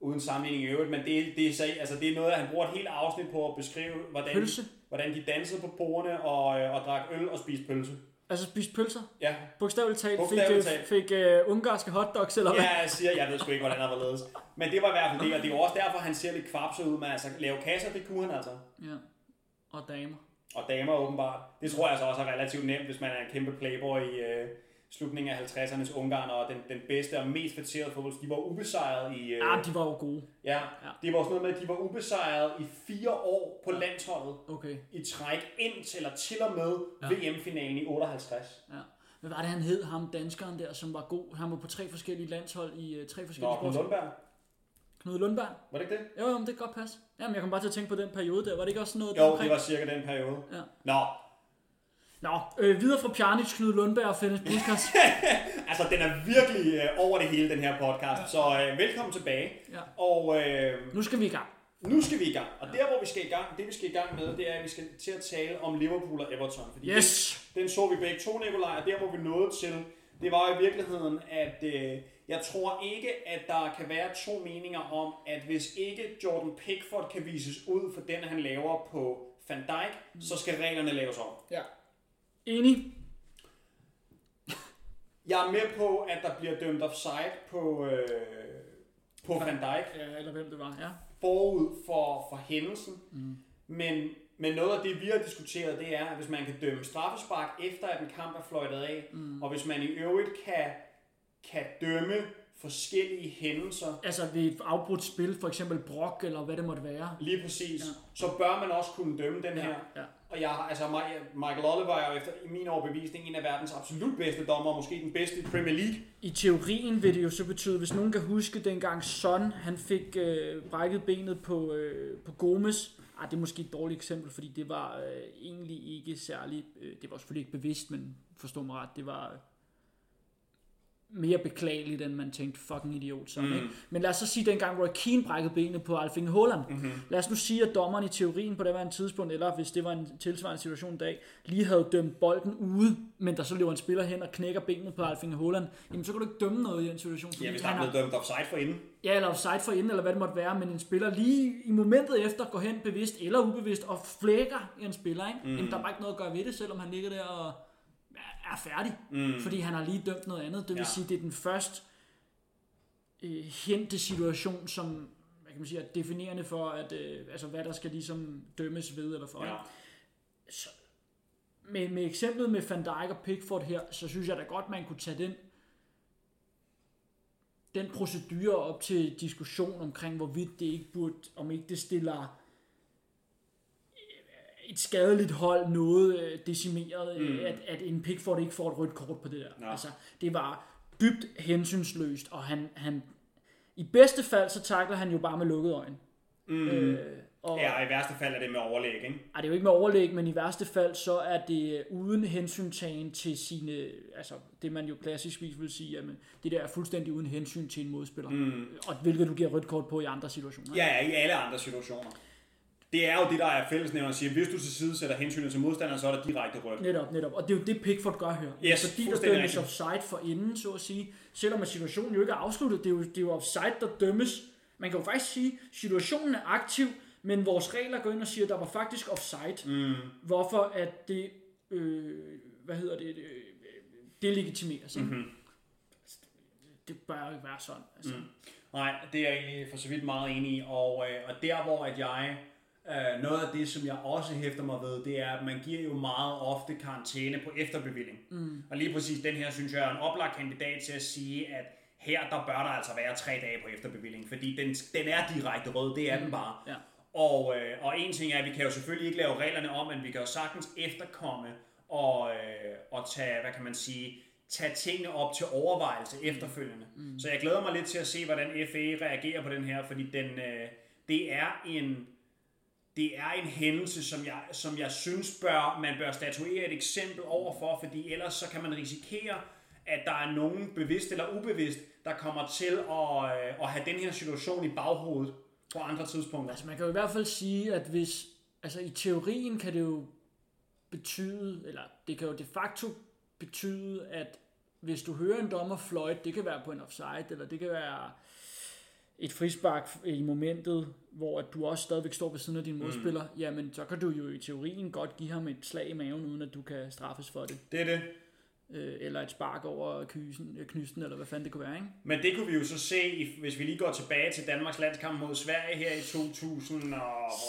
A: uden sammenligning i øvrigt, men det, det, er, så, altså, det er noget, han bruger et helt afsnit på at beskrive, hvordan,
B: Pølse?
A: hvordan de dansede på bordene og, øh, og drak øl og spiste pølse.
B: Altså spist pølser.
A: Ja,
B: Bogstaveligt talt fik,
A: Bogstaveligt
B: øh,
A: talt.
B: fik uh, ungarske hotdogs, eller hvad?
A: Ja, jeg siger, jeg ved sgu ikke, hvordan han var ledes. Men det var i hvert fald det, og det er også derfor, han ser lidt kvapset ud, men altså, lave kasser, det kunne han altså.
B: ja. Og damer.
A: Og damer åbenbart. Det tror jeg altså også er relativt nemt, hvis man er en kæmpe playboy i øh, slutningen af 50'ernes Ungarn, og den, den bedste og mest fætterede fodbold. De var ubesejret i... Øh,
B: Ja, de var jo gode.
A: ja,
B: Ja.
A: det var også noget med, at de var ubesejret i fire år på landsholdet
B: Okay.
A: i træk ind til, eller til og med
B: Ja.
A: VM-finalen i 58.
B: Ja. Hvad var det, han hed, ham danskeren der, som var god? Han var på tre forskellige landshold i uh, tre forskellige
A: Nå, Knud. Lundberg, var det ikke det?
B: Jo, jo, men det kan godt passe. Jamen, jeg kom bare til at tænke på den periode der. Var det ikke også sådan noget
A: Jo, det var cirka den periode.
B: Ja.
A: Nå,
B: Nå, øh, videre fra Pjanic, Knud Lundberg og Fennis Buskas.
A: Altså, den er virkelig øh, over det hele, den her podcast. Så øh, velkommen tilbage.
B: Ja.
A: Og øh,
B: nu skal vi i gang.
A: nu skal vi i gang. Og der, hvor vi skal i gang, det vi skal i gang med, det er, at vi skal til at tale om Liverpool og Everton. Fordi
B: Yes!
A: den, den så vi begge to, Nikolaj, og der, hvor vi nåede til, det var i virkeligheden, at øh, jeg tror ikke, at der kan være to meninger om, at hvis ikke Jordan Pickford kan vises ud for den, han laver på Van Dijk, så skal reglerne laves om.
B: Ja. Enig?
A: Jeg er med på, at der bliver dømt offside på, øh, på Van Dijk.
B: Ja, eller hvem det var, ja.
A: forud for, for hændelsen. Mm. Men, men noget af det, vi har diskuteret, det er, at hvis man kan dømme straffespark efter, at en kamp er fløjtet af, mm. og hvis man i øvrigt kan, kan dømme forskellige hændelser,
B: Altså ved et afbrudt spil, for eksempel brok, eller hvad det måtte være.
A: lige præcis,
B: Ja.
A: ja. så bør man også kunne dømme den her.
B: ja.
A: Og jeg, har- altså, Mi- Michael Oliver er jo efter i min overbevisning en af verdens absolut bedste dommer, måske den bedste i Premier League.
B: I teorien vil det jo så betyde, hvis nogen kan huske dengang Son, han fik øh, brækket benet på, øh, på Gomes. Ah, det er måske et dårligt eksempel, fordi det var øh, egentlig ikke særlig, øh, det var selvfølgelig ikke bevidst, men forstå mig ret, det var mere beklageligt, end man tænkte, fucking idiot sådan,
A: Mm.
B: ikke? Men lad os så sige, dengang Roy Keane brækkede benet på Alfing Haaland.
A: Mm-hmm.
B: Lad os nu sige, at dommeren i teorien på det var en tidspunkt, eller hvis det var en tilsvarende situation i dag, lige havde dømt bolden ude, men der så løber en spiller hen og knækker benet på Alfing Haaland, jamen så kan du ikke dømme noget i den situation.
A: Ja, hvis der er blevet dømt offside for inden.
B: Ja, eller offside for inden, eller hvad det måtte være, men en spiller lige i momentet efter går hen bevidst eller ubevidst og flækker en spiller, ikke? Mm. Jamen, der er bare ikke noget at gøre ved det, selvom han ligger der og er færdig,
A: Mm.
B: fordi han har lige dømt noget andet. Det vil
A: Ja.
B: sige, det er den første øh, hente situation, som hvad kan man sige, er definerende for, at, øh, altså, hvad der skal ligesom dømmes ved eller for.
A: Ja.
B: ikke? med, med eksemplet med Van Dijk og Pickford her, så synes jeg da godt, man kunne tage den den procedure op til diskussion omkring, hvorvidt det ikke burde, om ikke det stiller et skadeligt hold noget øh, decimeret,
A: Mm.
B: mm. at, at en Pickford ikke får et rødt kort på det der.
A: Ja.
B: Altså, det var dybt hensynsløst, og han, han i bedste fald, så takler han jo bare med lukkede øjne.
A: Mm.
B: Øh, og,
A: Ja, og i værste fald er det med overlæg, ikke?
B: ej, det er jo ikke med overlæg, men i værste fald, så er det uden hensyntagen til sine, altså det man jo klassisk vil sige, at det der er fuldstændig uden hensyn til en modspiller.
A: Mm.
B: Og hvilket du giver rødt kort på i andre situationer.
A: Ja, ja, i alle andre situationer. Det er jo det, der er fællesnævner, siger, hvis du til side sætter hensynet til modstanderen, så er der direkte rødt.
B: Netop, netop. Og det er jo det, Pickford gør her.
A: Yes,
B: Fordi der dømmes
A: rigtigt.
B: offside for inden, så at sige. Selvom at situationen jo ikke er afsluttet, det er jo, det er jo offside, der dømmes. Man kan jo faktisk sige, at situationen er aktiv, men vores regler går ind og siger, at der var faktisk offside.
A: Mm.
B: Hvorfor at det, øh, hvad hedder det, øh, delegitimeres. Ikke?
A: Mm-hmm.
B: Det bør jo ikke være sådan. Altså.
A: Mm. Nej, det er jeg egentlig for så vidt meget enig i. Og, øh, og der hvor at jeg, øh, noget af det som jeg også hæfter mig ved, det er at man giver jo meget ofte karantæne på efterbevilling.
B: Mm.
A: Og lige præcis den her synes jeg er en oplagt kandidat til at sige, at her der bør der altså være tre dage på efterbevilling, fordi den, den er direkte rød, det er den bare.
B: Ja.
A: Og, øh, og en ting er, at vi kan jo selvfølgelig ikke lave reglerne om, men vi kan jo sagtens efterkomme og, øh, og tage, hvad kan man sige, tage tingene op til overvejelse efterfølgende. Mm. Så jeg glæder mig lidt til at se, hvordan FA reagerer på den her, fordi den, øh, det er en det er en hændelse, som jeg, som jeg synes, bør, man bør statuere et eksempel overfor, fordi ellers så kan man risikere, at der er nogen bevidst eller ubevidst, der kommer til at, øh, at have den her situation i baghovedet på andre tidspunkter.
B: Altså man kan jo i hvert fald sige, at hvis, altså i teorien kan det jo betyde, eller det kan jo de facto betyde, at hvis du hører en dommer fløjte, det kan være på en offside, eller det kan være et frispark i momentet, hvor at du også stadigvæk står ved siden af din modspiller, mm. jamen så kan du jo i teorien godt give ham et slag i maven, uden at du kan straffes for det.
A: Det er det.
B: Øh, eller et spark over kysen, øh, knysten, eller hvad fanden det kunne være, ikke?
A: Men det kunne vi jo så se, hvis vi lige går tilbage til Danmarks landskamp mod Sverige her i 2000 og...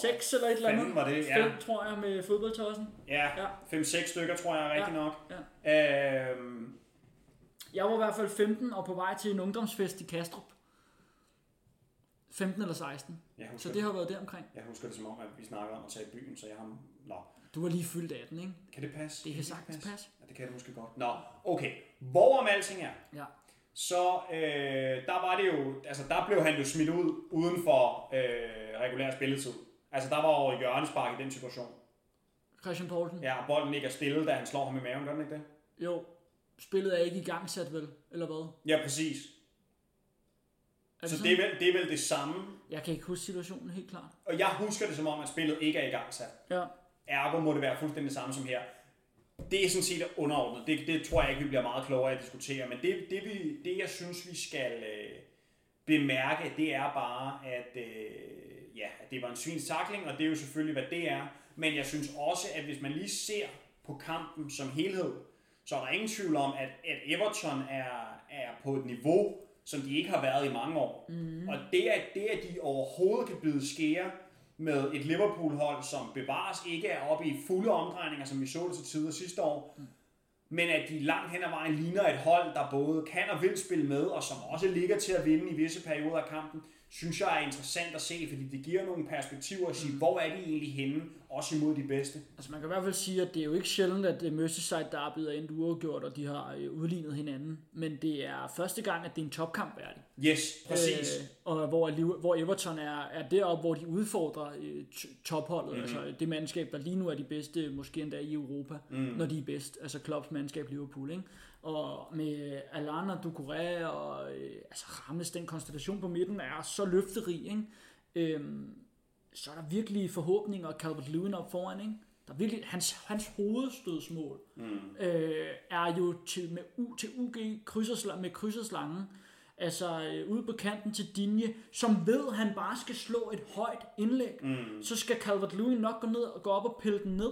B: 6 eller et eller andet.
A: Var det, ja.
B: Fem, tror jeg, med fodboldtossen.
A: Ja,
B: Ja.
A: 5-6 stykker, tror jeg er rigtigt
B: Ja,
A: nok. Øhm,
B: Jeg var i hvert fald 15 og på vej til en ungdomsfest i Kastrup. 15 eller 16.
A: jeg,
B: Så det har været der omkring.
A: jeg husker det som om, at vi snakkede om at tage i byen, så jeg har... Nå,
B: Du var lige fyldt 18, ikke?
A: kan det passe?
B: Det kan sagtens passe.
A: Ja, det kan det måske godt. Nå, okay. Hvorom alting er,
B: Ja.
A: så øh, der var det jo, altså der blev han jo smidt ud uden for øh, regulær spilletid. Altså der var jo hjørnespark i den situation.
B: Christian Poulsen.
A: Ja, bolden ikke er stille, da han slår ham i maven, gør den ikke det?
B: Jo, spillet er ikke i gang sat vel, eller hvad?
A: Ja, præcis.
B: Er
A: Så
B: det
A: det er, vel, det er vel det samme.
B: Jeg kan ikke huske situationen helt klart.
A: Og jeg husker det som om, at spillet ikke er i gang sat.
B: Ja.
A: Ergo må det være fuldstændig det samme som her. Det er sådan set underordnet. Det, det tror jeg ikke, vi bliver meget klogere at diskutere. Men det, det, vi, det jeg synes, vi skal øh, bemærke, det er bare, at, øh, ja, det var en svins takling, og det er jo selvfølgelig, hvad det er. Men jeg synes også, at hvis man lige ser på kampen som helhed, så er der ingen tvivl om, at, at Everton er, er på et niveau, som de ikke har været i mange år. Mm. Og det at, det, at de overhovedet kan byde skære med et Liverpool-hold, som bevares ikke er oppe i fulde omdrejninger, som vi så det til tider sidste år, mm. men at de langt hen ad vejen ligner et hold, der både kan og vil spille med, og som også ligger til at vinde i visse perioder af kampen, synes jeg er interessant at se, fordi det giver nogle perspektiver at sige, mm. hvor er de egentlig henne, også imod de bedste.
B: Altså man kan i hvert fald sige, at det er jo ikke sjældent, at øh, Merseyside Derby er endt uafgjort, og de har øh, udlignet hinanden. Men det er første gang, at det er en topkamp værdig.
A: Yes, præcis.
B: Øh, og hvor, hvor Everton er, er deroppe, hvor de udfordrer øh, topholdet. Mm. Altså det mandskab, der lige nu er de bedste, måske endda i Europa, mm. når de er bedst. Altså Klopps mandskab Liverpool, ikke? Og med Alana, Ducouré og øh, altså Ramles, den konstellation på midten er så løfterig, ikke? Øhm, så er der virkelig forhåbninger og Calvert-Lewin op foran, ikke? Der er virkelig, hans, hans hovedstødsmål mm. øh, er jo til, med U, til UG krydsersla, med krydserslangen, altså øh, ude på kanten til Dinje, som ved, at han bare skal slå et højt indlæg. Mm. Så skal Calvert-Lewin nok gå ned og gå op og pille den ned,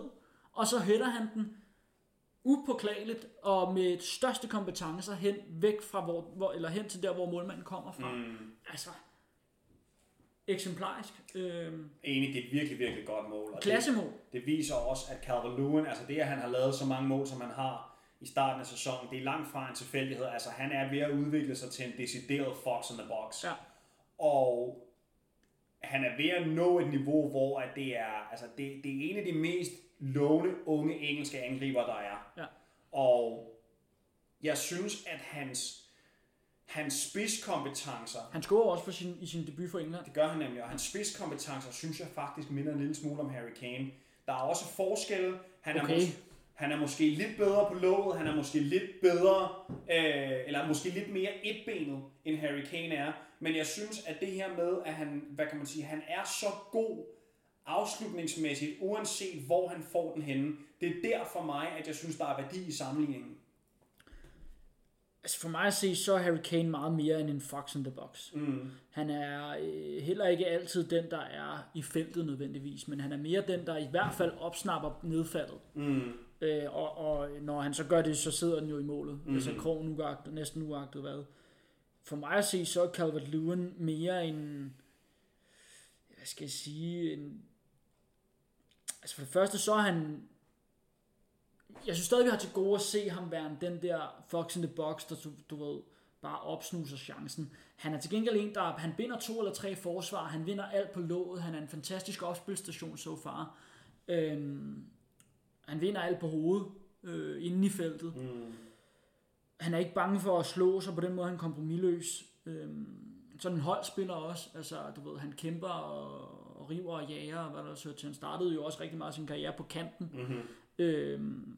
B: og så hætter han den upåklageligt og med største kompetencer hen væk fra hvor, hvor eller hen til der hvor målmanden kommer fra. Mm. Altså eksemplarisk. Øhm,
A: Enig, det er et virkelig, virkelig godt mål. Og
B: klassemål.
A: Det, det viser også, at Calvert-Lewin, altså det, at han har lavet så mange mål, som han har i starten af sæsonen, det er langt fra en tilfældighed. Altså han er ved at udvikle sig til en decideret fox in the box.
B: Ja.
A: Og han er ved at nå et niveau, hvor at det er, altså det, det er en af de mest lovende unge engelske angriber, der er.
B: Ja.
A: Og jeg synes, at hans, hans spidskompetencer,
B: Han scorer også for sin, i sin debut for England.
A: det gør han nemlig, og hans spidskompetencer, synes jeg faktisk minder en lille smule om Harry Kane. Der er også forskelle. Han er,
B: Okay.
A: mås- han er måske lidt bedre på låget, han er måske lidt bedre, øh, eller måske lidt mere etbenet, end Harry Kane er. Men jeg synes, at det her med, at han, hvad kan man sige, han er så god afslutningsmæssigt, uanset hvor han får den henne. Det er der for mig, at jeg synes, der er værdi i sammenligningen.
B: Altså for mig at se, så er Harry Kane meget mere end en fox in the box.
A: Mm.
B: Han er øh, heller ikke altid den, der er i feltet nødvendigvis, men han er mere den, der i hvert fald opsnapper nedfaldet.
A: Mm.
B: Øh, og, og når han så gør det, så sidder den jo i målet. Mm. Altså krogen uagtet, næsten uagtet hvad. For mig at se, så er Calvert-Lewin mere en, hvad skal jeg sige, en, altså for det første, så er han, jeg synes stadig, vi har til gode at se ham være den der fox in the box, der du, du ved, bare opsnuser chancen. Han er til gengæld en, der han binder to eller tre forsvar, han vinder alt på låget, han er en fantastisk opspilstation så far. Øhm, han vinder alt på hovedet øh, inde i feltet.
A: Mm.
B: Han er ikke bange for at slå sig, på den måde er han kompromilløs. Øhm, sådan en holdspiller også. Altså, du ved, han kæmper og, og river og jager, og hvad der så til. Han startede jo også rigtig meget sin karriere på kanten.
A: Mm-hmm.
B: Øhm,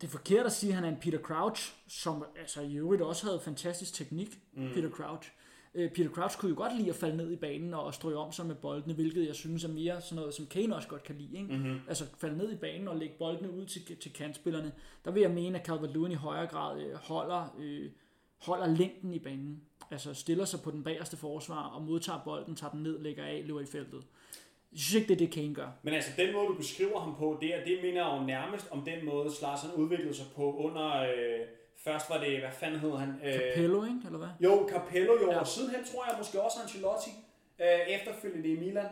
B: det er forkert at sige, at han er en Peter Crouch, som altså, i øvrigt også havde fantastisk teknik, mm. Peter Crouch. Øh, Peter Crouch kunne jo godt lide at falde ned i banen og strøge om sig med boldene, hvilket jeg synes er mere sådan noget, som Kane også godt kan lide. Ikke? Mm-hmm. Altså falde ned i banen og lægge boldene ud til, til kantspillerne. Der vil jeg mene, at Calvert-Lewin i højere grad øh, holder, øh, holder længden i banen. Altså stiller sig på den bagerste forsvar og modtager bolden, tager den ned, lægger af, løber i feltet. Jeg synes ikke, det er det, Kane gør.
A: Men altså, den måde, du beskriver ham på, det, er, det minder jo nærmest om den måde, Slarsson udviklede sig på under... Øh, først var det, hvad fanden hed han? Øh,
B: Capello, ikke? Eller hvad?
A: Jo, Capello jo,
B: Ja.
A: og sidenhen tror jeg måske også Ancelotti, øh, efterfølgende i Milan.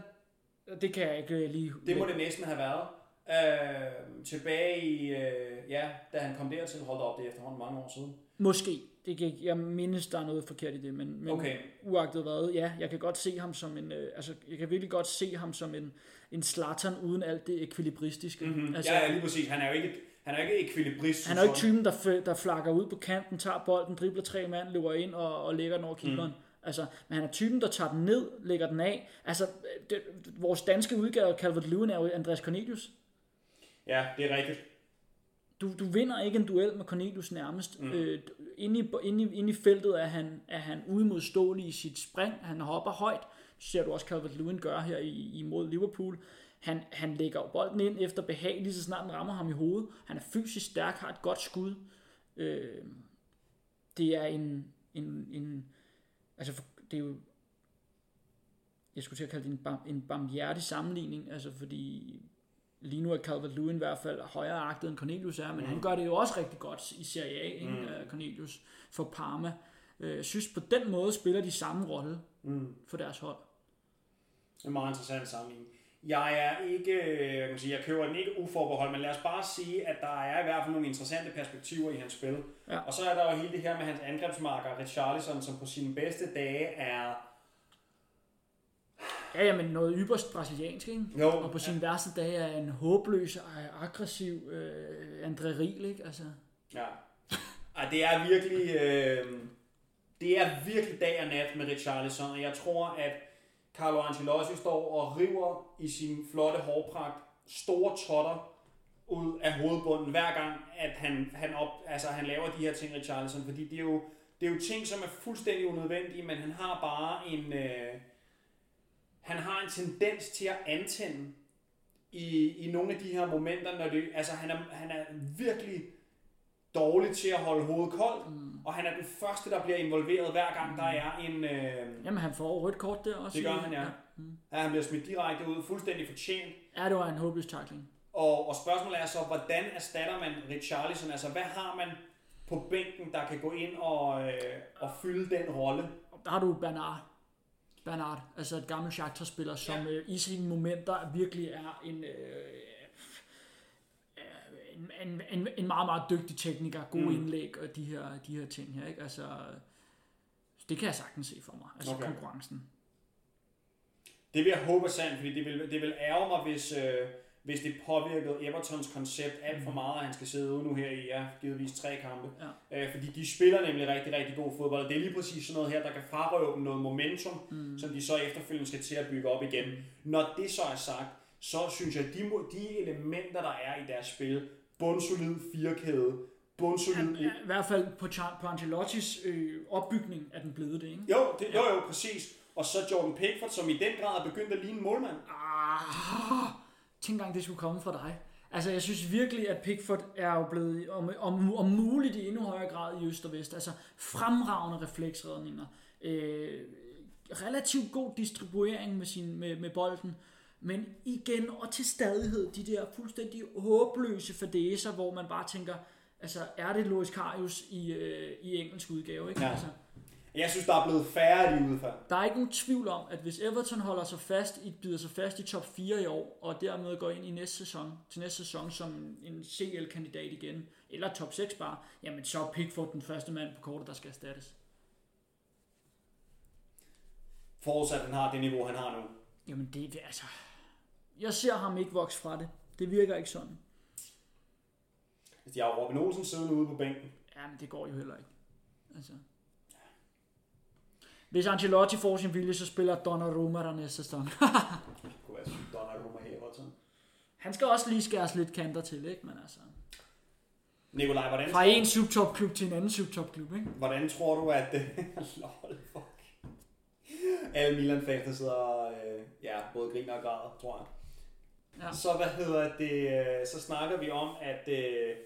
B: Det kan jeg ikke øh, lige...
A: Det må det næsten have været. Øh, tilbage i, øh, ja, da han kom dertil, holdt op det er efterhånden mange år siden.
B: Måske. Det kan, ikke- jeg mindes, der er noget forkert i det, men, men
A: Okay.
B: uagtet hvad, ja, jeg kan godt se ham som en, øh, altså, jeg kan virkelig godt se ham som en, en Zlatan uden alt det ekvilibristiske.
A: Mm-hmm.
B: Altså,
A: ja, ja, lige præcis. Han er jo ikke, han er ikke ekvilibrist.
B: han er jo ikke typen, der, der flakker ud på kanten, tager bolden, dribler tre mand, løber ind og, og lægger den over keeperen. Mm. Altså, men han er typen, der tager den ned, lægger den af. Altså, det, vores danske udgave af Calvert-Lewin er jo Andreas Cornelius.
A: Ja, det er rigtigt.
B: Du, du vinder ikke en duel med Cornelius nærmest. Mm. Øh, inde, i, inde, i, inde i feltet er han, er han uimodståelig i sit spring. Han hopper højt. Det ser du også Calvert-Lewin gøre her i, imod Liverpool. Han, han lægger bolden ind efter behag, lige så snart den rammer ham i hovedet. Han er fysisk stærk, har et godt skud. Øh, det er en, en, en altså det er jo jeg skulle til at kalde det en, en barmhjertig sammenligning, altså fordi lige nu er Calvert-Lewin i hvert fald højere agtet end Cornelius er, men mm. han gør det jo også rigtig godt i Serie A, ikke? Mm. Cornelius for Parma. Øh, Jeg synes på den måde spiller de samme rolle
A: Mm.
B: for deres hold.
A: Det er en meget interessant sammenligning. Jeg er ikke, øh, jeg, kan sige, jeg køber den ikke uforbeholdt, men lad os bare sige, at der er i hvert fald nogle interessante perspektiver i hans spil.
B: Ja.
A: Og så er der jo hele det her med hans angrebsmarker, Richarlison, som på sine bedste dage er...
B: Ja, ja, men noget ypperst brasiliansk, ikke?
A: Jo,
B: Og på sine værste dage er en håbløs, og aggressiv øh, André Riel, ikke? Altså,
A: Ja. Ej, det er virkelig... Øh, det er virkelig dag og nat med Richarlison, og jeg tror, at Carlo Ancelotti står og river i sin flotte hårpragt store totter ud af hovedbunden hver gang, at han, han, op, altså, han laver de her ting, Richarlison, fordi det er jo, det er jo ting, som er fuldstændig unødvendige, men han har bare en... Øh, han har en tendens til at antænde i, i nogle af de her momenter, når det, altså han er, han er virkelig dårlig til at holde hovedet koldt, mm. og han er den første, der bliver involveret hver gang, der er en... Øh,
B: jamen, han får rødt kort der også.
A: det gør han, ja.
B: Mm.
A: ja. Han bliver smidt direkte ud, fuldstændig fortjent.
B: Ja, det var en håbløs tackling.
A: Og, og spørgsmålet er så, hvordan erstatter man Richarlison? Altså, hvad har man på bænken, der kan gå ind og, øh, og fylde den rolle?
B: Der har du Bernard. Bernard, altså et gammelt Shakhtar-spiller, som
A: Ja.
B: øh, i sine momenter virkelig er en, øh, en, en, en, en meget, meget dygtig tekniker, god
A: Mm.
B: indlæg og de her, de her ting her. Ikke? Altså, det kan jeg sagtens se for mig, altså
A: Okay.
B: okay. konkurrencen.
A: Det vil jeg håbe er sandt, fordi det vil, det vil ærge mig, hvis, øh, hvis det påvirkede Evertons koncept alt for meget, at han skal sidde ude nu her i, ja, givetvis tre kampe. Ja. Øh, fordi de spiller nemlig rigtig, rigtig god fodbold, og det er lige præcis sådan noget her, der kan frarøve dem noget momentum, mm. som de så efterfølgende skal til at bygge op igen. Når det så er sagt, så synes jeg, at de, de elementer, der er i deres spil, bundsolid firkæde, bundsolid...
B: Ja, I hvert fald på, på Ancelottis øh, opbygning er den blevet det, ikke?
A: Jo, det, jo, jo, præcis. Og så Jordan Pickford, som i den grad er begyndt at ligne en målmand.
B: Ah, tænk engang, det skulle komme fra dig. Altså, jeg synes virkelig, at Pickford er jo blevet, om, om, om muligt i endnu højere grad i øst og vest, altså fremragende refleksredninger, øh, relativt god distribuering med, sin, med, med bolden, men igen og til stadighed de der fuldstændig håbløse fadæser, hvor man bare tænker, altså er det Loris Karius i, øh, i engelsk udgave, ikke?
A: Ja.
B: Altså,
A: Jeg synes, der er blevet færre af de udfald.
B: der er ikke nogen tvivl om, at hvis Everton holder sig fast, i, bider sig fast i top 4 i år, og dermed går ind i næste sæson, til næste sæson som en CL-kandidat igen, eller top 6 bare, jamen så er Pickford den første mand på kortet, der skal erstattes.
A: Forudsat, at han har det niveau, han har nu.
B: Jamen det er altså... Jeg ser ham ikke vokse fra det. Det virker ikke sådan.
A: Hvis de har Robin Olsen siddende ude på bænken.
B: Jamen det går jo heller ikke. Altså. Hvis Ancelotti får sin vilje, så spiller Donnarumma der næste sæson.
A: Det kunne være sygt, Donnarumma her, Everton.
B: Han skal også lige skæres lidt kanter til, ikke? Men altså...
A: Nikolaj, hvordan,
B: Fra en subtopklub til en anden subtopklub, ikke?
A: hvordan tror du, at... Lol, fuck. Alle Milan-fans, der sidder øh, ja, både griner og græder, tror jeg.
B: Ja.
A: Så hvad hedder det, øh, så snakker vi om, at øh,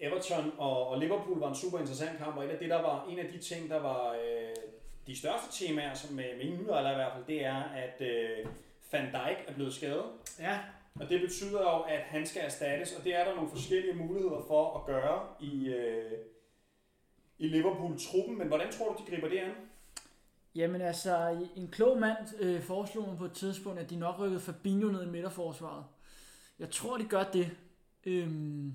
A: Everton og, og Liverpool var en super interessant kamp, og et af det, der var en af de ting, der var øh, de største temaer, som med mine nyheder i hvert fald, det er, at øh, Van Dijk er blevet skadet.
B: Ja,
A: Og det betyder jo, at han skal erstattes, og det er der nogle forskellige muligheder for at gøre i, øh, i Liverpool-truppen. Men hvordan tror du, de griber det an?
B: Jamen altså, en klog mand øh, foreslog mig på et tidspunkt, at de nok rykkede Fabinho ned i midterforsvaret. Jeg tror, de gør det. Øhm,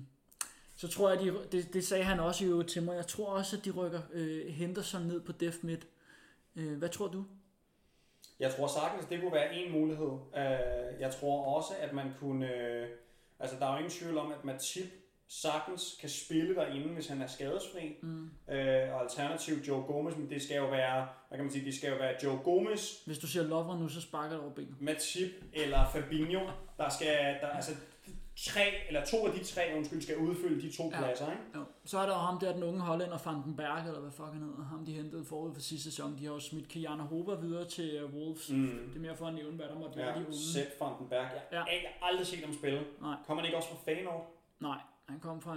B: så tror jeg, de, det, det sagde han også i øvrigt til mig. Jeg tror også, at de rykker øh, Henderson ned på def midt. Øh, hvad tror du?
A: Jeg tror sagtens, det kunne være en mulighed. Øh, Jeg tror også, at man kunne... øh, Altså, der er jo ingen tvivl om, at Matip sagtens kan spille derinde, hvis han er skadesfri.
B: Mm.
A: Øh, og alternativt Joe Gomez, men det skal jo være, hvad kan man sige, det skal jo være Joe Gomez,
B: Hvis du siger lover nu, så sparker du over benet.
A: Matip eller Fabinho, der skal, der, altså tre, eller to af de tre, undskyld, skal udfylde de to
B: Ja.
A: pladser, ikke?
B: Jo. Så er der jo ham der, den unge hollænder, Berg, eller hvad fuck han hedder. Ham de hentede forud for sidste sæson. De har jo smidt Kiana Hober videre til øh, Wolves.
A: Mm.
B: Det er mere for at nævne, hvad der måtte være
A: Ja,
B: de unge.
A: Sepp van den Berg. Jeg,
B: Ja.
A: ja. jeg har aldrig set ham spille.
B: Nej.
A: Kommer han ikke også fra Feyenoord?
B: Nej, han kom fra...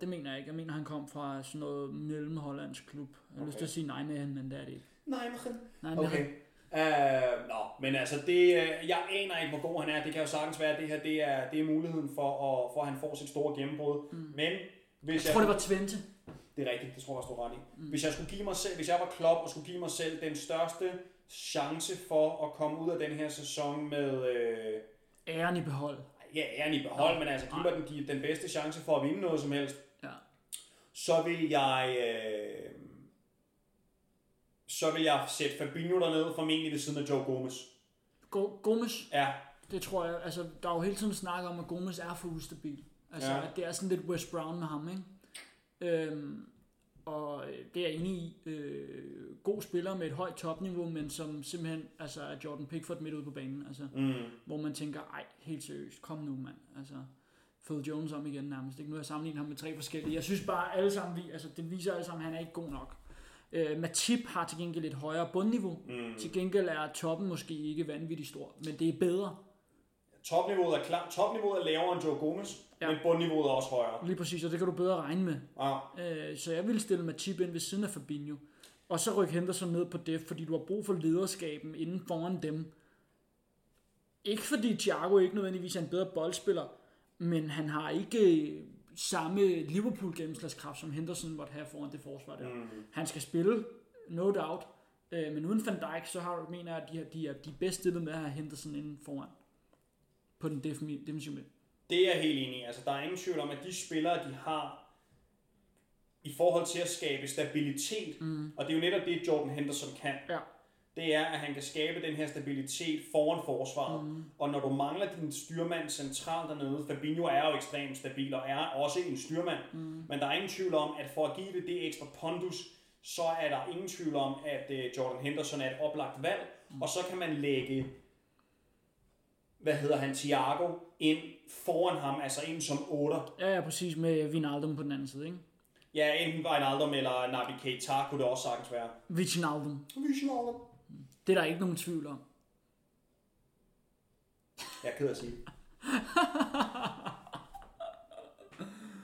B: Det mener jeg ikke. Jeg mener, han kom fra sådan noget mellemhollandsk klub. Jeg har okay. lyst til at sige nej med hende, men det er det ikke.
A: Nej, men...
B: Nej, med
A: Okay. Uh, nå, men altså, det, øh, jeg aner ikke, hvor god han er. Det kan jo sagtens være, at det her det er, det er muligheden for, at, for, at han får sit store gennembrud. Mm. Men hvis
B: Jeg tror, det var Twente.
A: Det er rigtigt, det tror jeg har ret i. Mm. Hvis jeg skulle give mig selv, hvis jeg var klub og skulle give mig selv den største chance for at komme ud af den her sæson med, øh,
B: æren i behold.
A: Ja, æren i behold, men altså, giv mig den, de- den bedste chance for at vinde noget som helst.
B: Ja.
A: Så vil jeg... Øh, så vil jeg sætte Fabinho derned, formentlig ved siden af Joe Gomez.
B: Go- Gomes,
A: Ja,
B: det tror jeg, altså der er jo hele tiden snak om, at Gomes er for ustabil. Altså,
A: Ja.
B: ja. det er sådan lidt West Brown med ham, ikke? Øhm, og øh, det er jeg enig i. Øh, god spiller med et højt topniveau, men som simpelthen altså, er Jordan Pickford midt ude på banen. Altså,
A: mm.
B: hvor man tænker, ej, helt seriøst, kom nu, mand. Altså, Phil Jones om igen nærmest. Ikke? Nu har jeg sammenlignet ham med tre forskellige. Jeg synes bare, alle sammen, vi, altså, det viser alle sammen, at han er ikke god nok. Øh, Matip har til gengæld et højere bundniveau.
A: Mm.
B: Til gengæld er toppen måske ikke vanvittigt stor, men det er bedre.
A: Topniveauet er klar. Topniveauet er lavere end Joe Gomez, ja. Men bundniveauet er også højere.
B: Lige præcis, og det kan du bedre regne med.
A: Ja.
B: Øh, så jeg vil stille Matip ind ved siden af Fabinho. Og så rykke Henderson ned på def, fordi du har brug for lederskaben inden foran dem. Ikke fordi Thiago ikke nødvendigvis er en bedre boldspiller, men han har ikke samme Liverpool gennemslagskraft, som Henderson måtte have foran det forsvar der.
A: Mm.
B: Han skal spille, no doubt, øh, men uden Van Dijk, så har du, mener jeg, at de, her- de er de bedst stillet med at have Henderson inden foran på den defensive midt.
A: Det er jeg helt enig i. Altså, der er ingen tvivl om, at de spillere, de har i forhold til at skabe stabilitet, mm. og det er jo netop det, Jordan Henderson kan,
B: Ja.
A: Det er, at han kan skabe den her stabilitet foran forsvaret. Mm. Og når du mangler din styrmand centralt dernede, Fabinho er jo ekstremt stabil og er også en styrmand, mm. men der er ingen tvivl om, at for at give det det ekstra pondus, så er der ingen tvivl om, at øh, Jordan Henderson er et oplagt valg, mm. og så kan man lægge hvad hedder han, Thiago, ind foran ham, altså ind som 8.
B: Ja, ja, præcis med Vinaldum på den anden side, ikke?
A: Ja, enten Wijnaldum eller Naby Keita kunne det også sagtens være.
B: Wijnaldum.
A: Wijnaldum.
B: Det er der ikke nogen tvivl om.
A: Jeg er ked af at sige.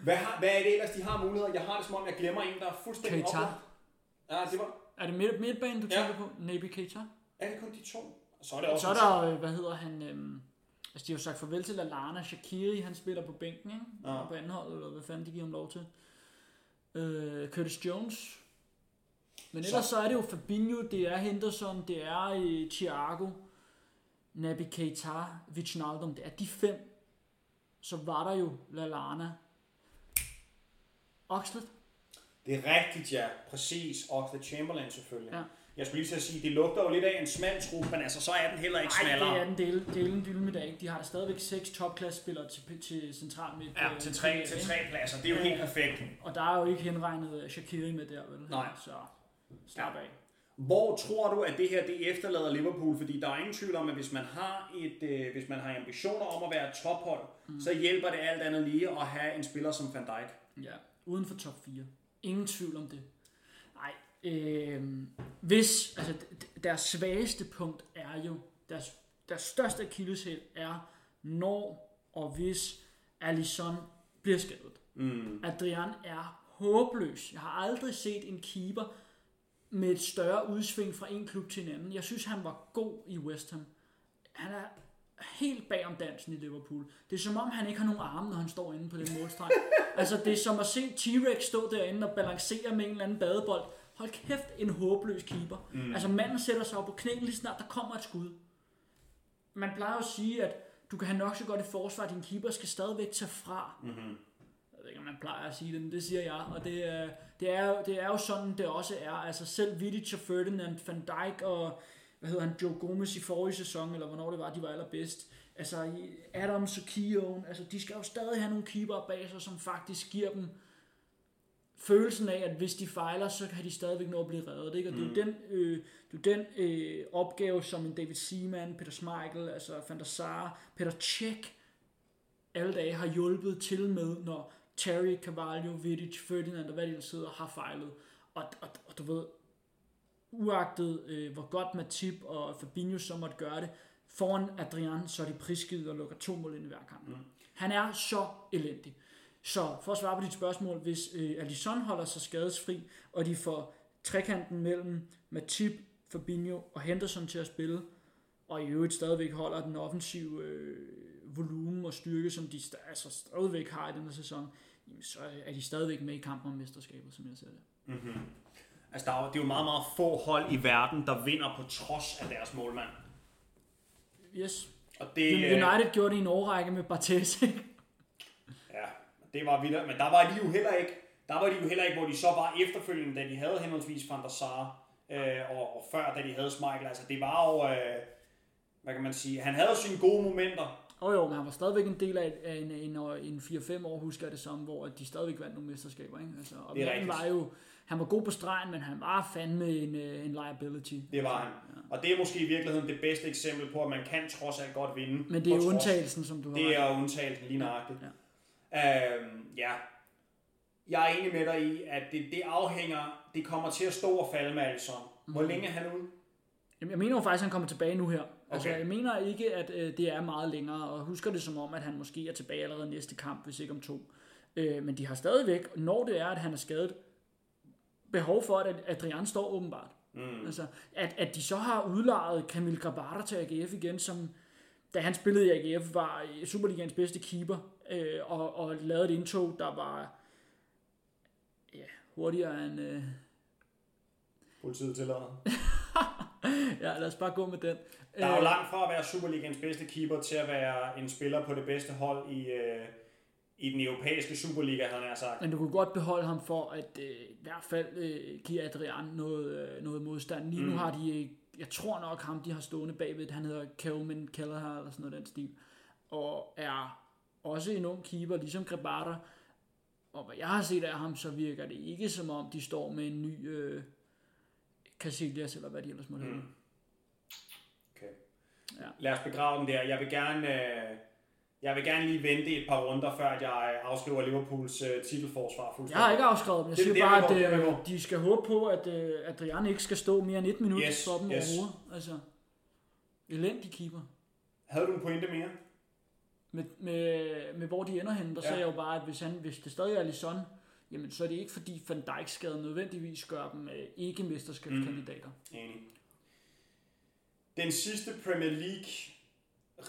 A: Hvad, har, hvad er det ellers, de har muligheder? Jeg har det som om, jeg glemmer en, der er fuldstændig
B: Keita.
A: oplagt. Ja, det var...
B: Er det midt, midtbanen, du
A: Ja.
B: tænker på? Naby Keita?
A: Er det kun de to? Så er det også...
B: Så er der, øh, hvad hedder han, øhm, altså de har jo sagt farvel til Lallana, Shakiri, han spiller på bænken, ikke?
A: Ja.
B: På anden hold, eller hvad fanden de giver ham lov til. Øh, Curtis Jones. Men ellers så, så er det jo Fabinho, det er Henderson, det er øh, Thiago, Naby Keita, Wijnaldum, det er de fem. Så var der jo Lallana. Oxlade?
A: Det er rigtigt, ja. Præcis. Oxlade Chamberlain selvfølgelig.
B: Ja.
A: Jeg skulle lige til at sige, det lugter jo lidt af en smal trup, men altså, så er den heller ikke
B: Nej,
A: smallere.
B: det er den del, delen dylde med ikke. De har stadigvæk seks topklassespillere til, til central midt.
A: Ja,
B: øh,
A: til tre, til tre pladser. Det er jo helt perfekt.
B: Og der er jo ikke henregnet Shakiri med der, vel?
A: Nej.
B: Så slap af.
A: Hvor tror du, at det her det efterlader Liverpool? Fordi der er ingen tvivl om, at hvis man har, et, øh, hvis man har ambitioner om at være et tophold, mm. så hjælper det alt andet lige at have en spiller som Van Dijk.
B: Ja, uden for top 4. Ingen tvivl om det. Nej, øh, hvis, altså deres svageste punkt er jo, deres, deres største akilleshæl er, når og hvis Alisson bliver skadet.
A: Mm.
B: Adrian er håbløs. Jeg har aldrig set en keeper med et større udsving fra en klub til en anden. Jeg synes, han var god i West Ham. Han er helt bag om dansen i Liverpool. Det er som om, han ikke har nogen arme, når han står inde på den målstreg. altså, det er som at se T-Rex stå derinde og balancere med en eller anden badebold. Hold kæft, en håbløs keeper. Mm. Altså, manden sætter sig op på knæene lige snart, der kommer et skud. Man plejer jo at sige, at du kan have nok så godt et forsvar, at din keeper skal stadigvæk tage fra.
A: Mm-hmm.
B: Jeg ved ikke, om man plejer at sige det, men det siger jeg. Og det, er- det, er, jo- det er jo sådan, det også er. Altså selv Vidic og Ferdinand, Van Dijk og hvad hedder han, Joe Gomez i forrige sæson, eller hvornår det var, de var allerbedst. Altså Adams og Keown, altså de skal jo stadig have nogle keeper bag sig, som faktisk giver dem følelsen af, at hvis de fejler, så kan de stadigvæk nå at blive reddet. Ikke? Og det er jo den, øh, det er den øh, opgave, som en David Seaman, Peter Schmeichel, altså Van der Sar, Peter Cech, alle dage har hjulpet til med, når Terry, Carvalho, Vidic, Ferdinand og hvad de ellers sidder har fejlet. Og, og, og du ved, uagtet øh, hvor godt Matip og Fabinho så måtte gøre det, foran Adrian, så er de prisgivet og lukker to mål ind i hver kamp. Mm. Han er så elendig. Så for at svare på dit spørgsmål, hvis øh, Alisson holder sig skadesfri, og de får trekanten mellem Matip, Fabinho og Henderson til at spille, og i øvrigt stadigvæk holder den offensive øh, volumen og styrke, som de sta- altså stadigvæk har i den her sæson, jamen, så er de stadigvæk med i kampen om mesterskabet, som jeg ser det.
A: Mm-hmm. Altså, der er, jo- det er jo meget, meget få hold i verden, der vinder på trods af deres målmand.
B: Yes.
A: Og det, øh,
B: United gjorde det i en årrække med Bartes, ikke?
A: Ja, det var vildt. Men der var de jo heller ikke, der var de jo heller ikke, hvor de så var efterfølgende, da de havde henholdsvis Van der Sar, øh, og, og, før, da de havde Schmeichel. Altså, det var jo, øh, hvad kan man sige, han havde sine gode momenter.
B: Og jo, men han var stadigvæk en del af af en, en, en 4-5 år, husker jeg det som, hvor de stadigvæk vandt nogle mesterskaber. Ikke? Altså, og
A: Det er
B: var jo, han var god på stregen, men han var fandme en, øh, en liability.
A: Det var han. Og det er måske i virkeligheden det bedste eksempel på, at man kan trods alt godt vinde.
B: Men det er undtagelsen, som du har
A: Det er undtagelsen lige nøjagtigt. Ja. Øhm, ja. Jeg er enig med dig i, at det, det afhænger, det kommer til at stå og falde med Alisson. Hvor
B: Mhm.
A: længe er han ude?
B: Jamen, jeg mener jo faktisk, at han kommer tilbage nu her. Altså,
A: Okay.
B: jeg mener ikke, at øh, det er meget længere, og husker det som om, at han måske er tilbage allerede næste kamp, hvis ikke om to. Øh, men de har stadigvæk, når det er, at han er skadet, behov for, at Adrian står åbenbart.
A: Mm.
B: Altså, at, at de så har udlejet Camille Grabara til AGF igen, som da han spillede i AGF, var Superligans bedste keeper, øh, og, og lavede et indtog, der var ja, hurtigere end... Øh,
A: Politiet tillader.
B: ja, lad os bare gå med den.
A: Der er jo
B: Øh,
A: langt fra at være Superligans bedste keeper til at være en spiller på det bedste hold i, øh, i den europæiske Superliga, han har sagt.
B: Men du kunne godt beholde ham for at øh, i hvert fald øh, give Adrian noget, øh, noget modstand. Lige mm. nu har de, øh, jeg tror nok ham, de har stående bagved, han hedder Kelvin Kelleher eller sådan noget den stil. Og er også en ung keeper, ligesom Grabara. Og hvad jeg har set af ham, så virker det ikke som om, de står med en ny øh, Casillas, eller hvad de ellers måtte.
A: Mm.
B: Ja.
A: Lad os begrave den der. Jeg vil gerne, øh, jeg vil gerne lige vente et par runder, før at jeg afskriver Liverpools øh, titelforsvar fuldstændig.
B: Jeg har ikke afskrevet dem. Jeg
A: Det er
B: siger
A: det,
B: bare,
A: jeg
B: at øh, de skal håbe på, at øh, Adrian ikke skal stå mere end et minut
A: Yes,
B: for dem
A: yes.
B: overhovedet. Altså, elendig keeper.
A: Havde du en pointe mere?
B: Med, med, med hvor de ender henne, der
A: Ja.
B: sagde jeg jo bare, at hvis, han, hvis det stadig er Alisson, jamen så er det ikke fordi Van Dijk skade nødvendigvis gør dem øh, ikke mesterskabskandidater.
A: Enig. Den sidste Premier League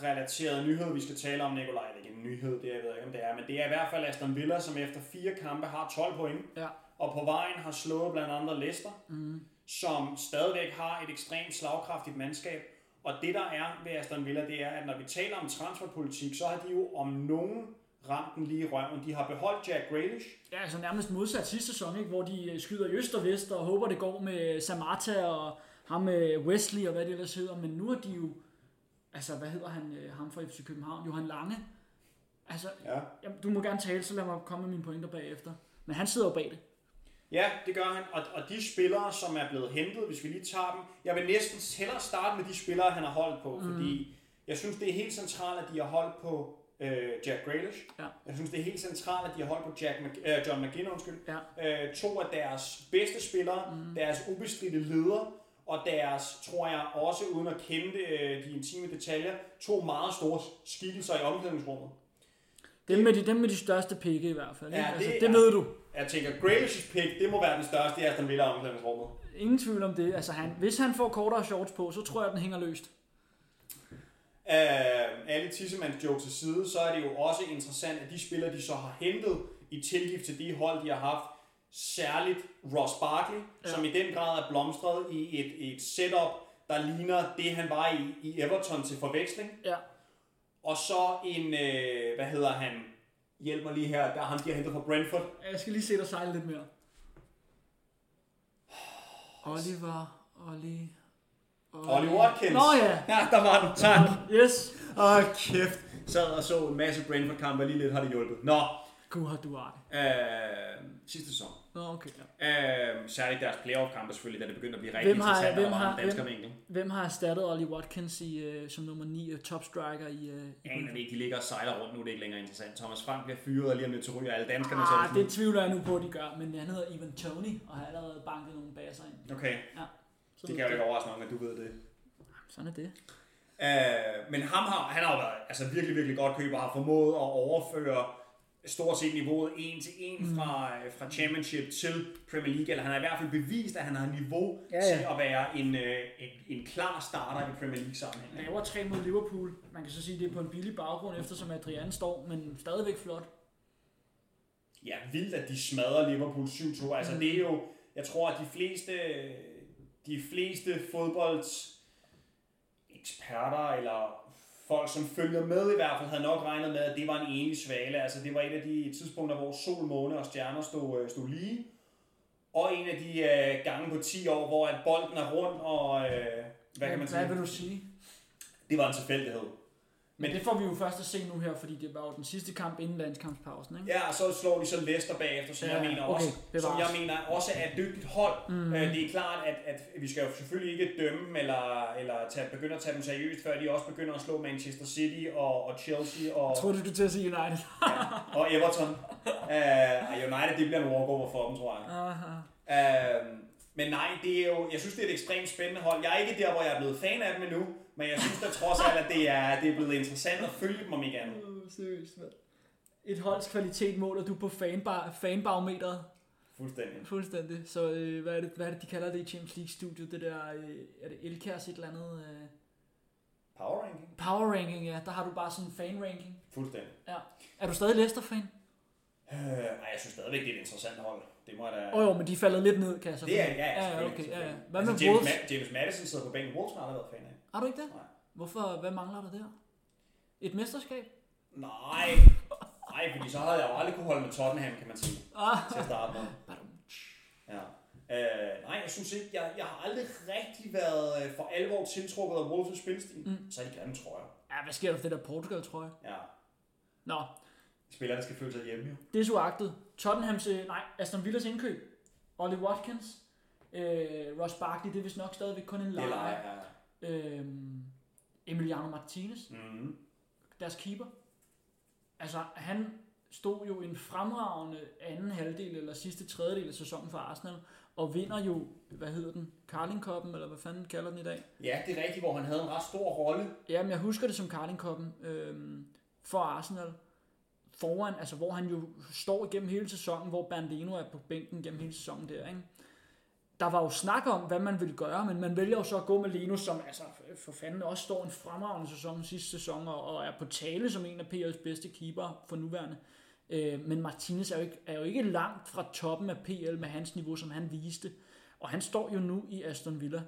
A: relaterede nyhed, vi skal tale om, Nikolaj, det er ikke en nyhed, det jeg ved ikke, om det er, men det er i hvert fald Aston Villa, som efter fire kampe har 12 point,
B: Ja.
A: og på vejen har slået blandt andre Leicester, mm. som stadigvæk har et ekstremt slagkraftigt mandskab. Og det der er ved Aston Villa, det er, at når vi taler om transferpolitik, så har de jo om nogen ramt den lige i røven. De har beholdt Jack Grealish,
B: Ja, altså nærmest modsat sidste sæson, ikke? hvor de skyder i øst og vest og håber, det går med Samata og ham med Wesley og hvad det ellers hedder. Men nu har de jo, altså hvad hedder han, øh, ham fra FC København, Johan Lange. Altså,
A: ja.
B: jamen, du må gerne tale, så lad mig komme med mine pointer bagefter. Men han sidder jo bag det.
A: Ja, det gør han. Og, og de spillere, som er blevet hentet, hvis vi lige tager dem, jeg vil næsten hellere starte med de spillere, han har holdt på, mm. fordi jeg synes, det er helt centralt, at de har holdt på øh, Jack Grealish.
B: Ja.
A: Jeg synes, det er helt centralt, at de har holdt på Jack Mc, øh, John McGinn, undskyld.
B: Ja.
A: Øh, to af deres bedste spillere, mm. deres ubestridte ledere, og deres, tror jeg også uden at kende øh, de intime detaljer, to meget store skikkelser i omklædningsrummet.
B: Dem med de, dem med de største pikke i hvert fald. Ikke?
A: Ja,
B: altså,
A: det
B: det ved du.
A: Jeg tænker, Grealish's pick, det må være den største i Aston Villa omklædningsrummet.
B: Ingen tvivl om det. Altså, han, hvis han får kortere shorts på, så tror jeg, den hænger løst.
A: Uh, alle tissemands joke til side, så er det jo også interessant, at de spillere, de så har hentet i tilgift til de hold, de har haft, særligt Ross Barkley, ja. Som i den grad er blomstret i et, et setup, der ligner det, han var i, i Everton til forveksling.
B: Ja.
A: Og så en, uh, hvad hedder han, hjælp mig lige her, der er ham, de har hentet fra Brentford.
B: Jeg skal lige se dig sejle lidt mere. Oliver, Olli...
A: Ollie Watkins.
B: Nå ja,
A: Ja, der var den, tak.
B: yes.
A: Åh, oh, kæft. Sad og så en masse Brentford-kampe, lige lidt har det hjulpet. Nå,
B: Gud har du art.
A: øh, sidste sæson.
B: Nå, okay. Ja.
A: Øh, særligt deres playoff-kampe selvfølgelig, da det begyndte at blive rigtig
B: Hvem har-
A: interessant,
B: hvem har-
A: dansker
B: hvem-
A: vinkel.
B: Hvem har erstattet Ollie Watkins i, uh, som nummer 9 uh, top striker i...
A: Jeg aner ikke, de ligger og sejler rundt, nu er det ikke længere interessant. Thomas Frank bliver fyret, og lige om lidt ryger alle danskerne. er
B: Ah,
A: det
B: tvivler jeg nu på, at de gør, men han hedder Ivan Tony, og har allerede banket nogle baser ind.
A: Okay,
B: Så
A: det kan jo ikke overraske nogen, at du ved det.
B: Sådan er det.
A: Øh, men ham har, han har jo været altså, virkelig, virkelig godt køber, har formået at overføre stort set niveauet en til en
B: Mm.
A: fra, øh, fra Championship til Premier League, eller han har i hvert fald bevist, at han har niveau
B: Ja, ja.
A: til at være en, øh, en, en klar starter i Premier League sammenhæng.
B: Laver tre mod Liverpool. Man kan så sige, at det er på en billig baggrund, eftersom Adrian står, men stadigvæk flot.
A: Ja, vildt, at de smadrer Liverpool 7-2. Altså,
B: Mm.
A: det er jo, jeg tror, at de fleste, de fleste fodbolds eksperter eller folk, som følger med i hvert fald, havde nok regnet med, at det var en enlig svale. Altså det var et af de tidspunkter, hvor sol, måne og stjerner stod, øh, stod lige. Og en af de øh, gange på 10 år, hvor at bolden er rundt, og øh, hvad kan man sige?
B: Hvad vil du sige?
A: Det var en tilfældighed.
B: Men det får vi jo først at se nu her, fordi det var jo den sidste kamp inden landskampspausen, ikke?
A: Ja, og så slår de så Leicester bagefter, som
B: Ja,
A: jeg mener
B: okay,
A: også, som jeg mener også er et dygtigt hold. Mm. Øh, det er klart, at, at vi skal jo selvfølgelig ikke dømme dem, eller, eller tage, begynde at tage dem seriøst, før de også begynder at slå Manchester City og, og Chelsea og,
B: Jeg troede, du skulle til at sige United.
A: ja, og Everton. Uh, United, det bliver en walkover for dem, tror jeg.
B: Aha.
A: Uh, men nej, det er jo, jeg synes, det er et ekstremt spændende hold. Jeg er ikke der, hvor jeg er blevet fan af dem endnu, men jeg synes da trods alt, at det er, det er blevet interessant at følge dem om ikke andet.
B: Uh, seriøst, mand. Et holds kvalitet måler du på fanbar, fanbarometeret.
A: Fuldstændig.
B: Fuldstændig. Så øh, hvad, er det, hvad er det, de kalder det i Champions League-studiet? Det der, øh, er det Elkærs et eller andet? Øh,
A: Power ranking?
B: power ranking, ja. Der har du bare sådan en fan-ranking.
A: Fuldstændig.
B: Ja. Er du stadig Leicester-fan?
A: Øh, jeg synes stadigvæk, det er et interessant hold. Det må jeg da...
B: Åh oh, jo, men de falder lidt ned, kan jeg så
A: Det er, ja, ja,
B: okay, ja, ja. Hvad med
A: altså, James,
B: Wolves?
A: Ma- James Madison sidder på bænken. Wolves har aldrig været fan af.
B: Har du ikke det?
A: Nej.
B: Hvorfor, hvad mangler der der? Et mesterskab?
A: Nej. Nej, fordi så havde jeg jo aldrig kunne holde med Tottenham, kan man sige,
B: Ah.
A: til at starte med. Ja. Øh, nej, jeg synes ikke, jeg, jeg har aldrig rigtig været øh, for alvor tiltrukket af Wolves' spilstil. Mm. Så er de grimme, tror jeg.
B: Ja, hvad sker der for det der Portugal, tror jeg?
A: Ja.
B: Nå,
A: Spillerne skal føle sig hjemme, jo.
B: det er så agtet. Tottenhams, øh, nej, Aston Villas indkøb. Ollie Watkins. Øh, Ross Barkley, det er vist nok stadigvæk kun en
A: Det er
B: leje.
A: leje, ja.
B: Øh, Emiliano Martinez,
A: Mm.
B: deres keeper. Altså, han stod jo en fremragende anden halvdel eller sidste tredjedel af sæsonen for Arsenal, og vinder jo, hvad hedder den, Carling eller hvad fanden kalder den i dag?
A: Ja, det er rigtigt, hvor han havde en ret stor rolle.
B: Jamen, jeg husker det som Carling øhm, for Arsenal. Foran, altså hvor han jo står igennem hele sæsonen, hvor Bernardino er på bænken gennem hele sæsonen der, ikke? Der var jo snak om, hvad man ville gøre, men man vælger jo så at gå med Linus, som altså for fanden også står en fremragende sæson sidste sæson, og, og er på tale som en af PL's bedste keeper for nuværende. Øh, men Martinez er jo, ikke, er jo ikke langt fra toppen af PL med hans niveau, som han viste. Og han står jo nu i Aston Villa.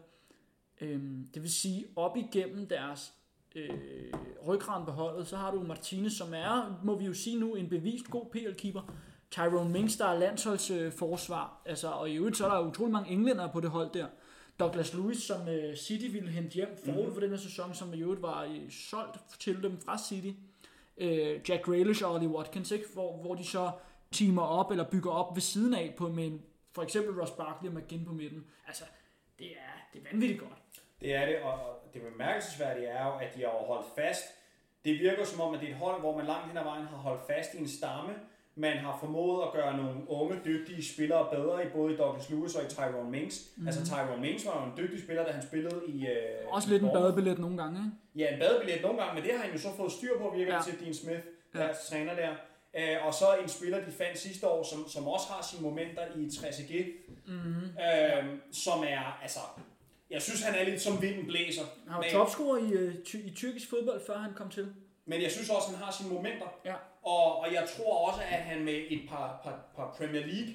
B: Øh, det vil sige, op igennem deres øh, ryggrad på holdet, så har du Martinez, som er, må vi jo sige nu, en bevist god PL-keeper. Tyrone Mings, der er landsholdsforsvar, forsvar. altså, og i øvrigt så er der utrolig mange englænder på det hold der. Douglas Lewis, som øh, City ville hente hjem forud
A: Mhm.
B: for den her sæson, som i øvrigt var øh, solgt til dem fra City. Øh, Jack Grealish og Ollie Watkins, ikke? Hvor, hvor de så teamer op eller bygger op ved siden af på med en, for eksempel Ross Barkley og McGinn på midten. Altså, det er, det er vanvittigt godt.
A: Det er det, og det bemærkelsesværdige er jo, at de har holdt fast. Det virker som om, at det er et hold, hvor man langt hen ad vejen har holdt fast i en stamme. Man har formået at gøre nogle unge, dygtige spillere bedre i både i Douglas Lewis og i Tyrone Mings. Mm. Altså Tyrone Mings var jo en dygtig spiller, da han spillede i... Øh,
B: Også
A: i
B: lidt en
A: Bournemouth.
B: badebillet nogle gange, ikke?
A: Ja, en badebillet nogle gange, men det har han jo så fået styr på, virker
B: Ja.
A: ja. til Dean Smith,
B: Ja.
A: deres træner der. Øh, og så en spiller, de fandt sidste år, som, som også har sine momenter i 3CG,
B: Mm-hmm.
A: øh, som er, altså, jeg synes, han er lidt som vinden blæser.
B: Han var topscorer i, øh, ty- i tyrkisk fodbold, før han kom til.
A: Men jeg synes også, han har sine momenter.
B: Ja.
A: Og, og jeg tror også, at han med et par, par, par Premier League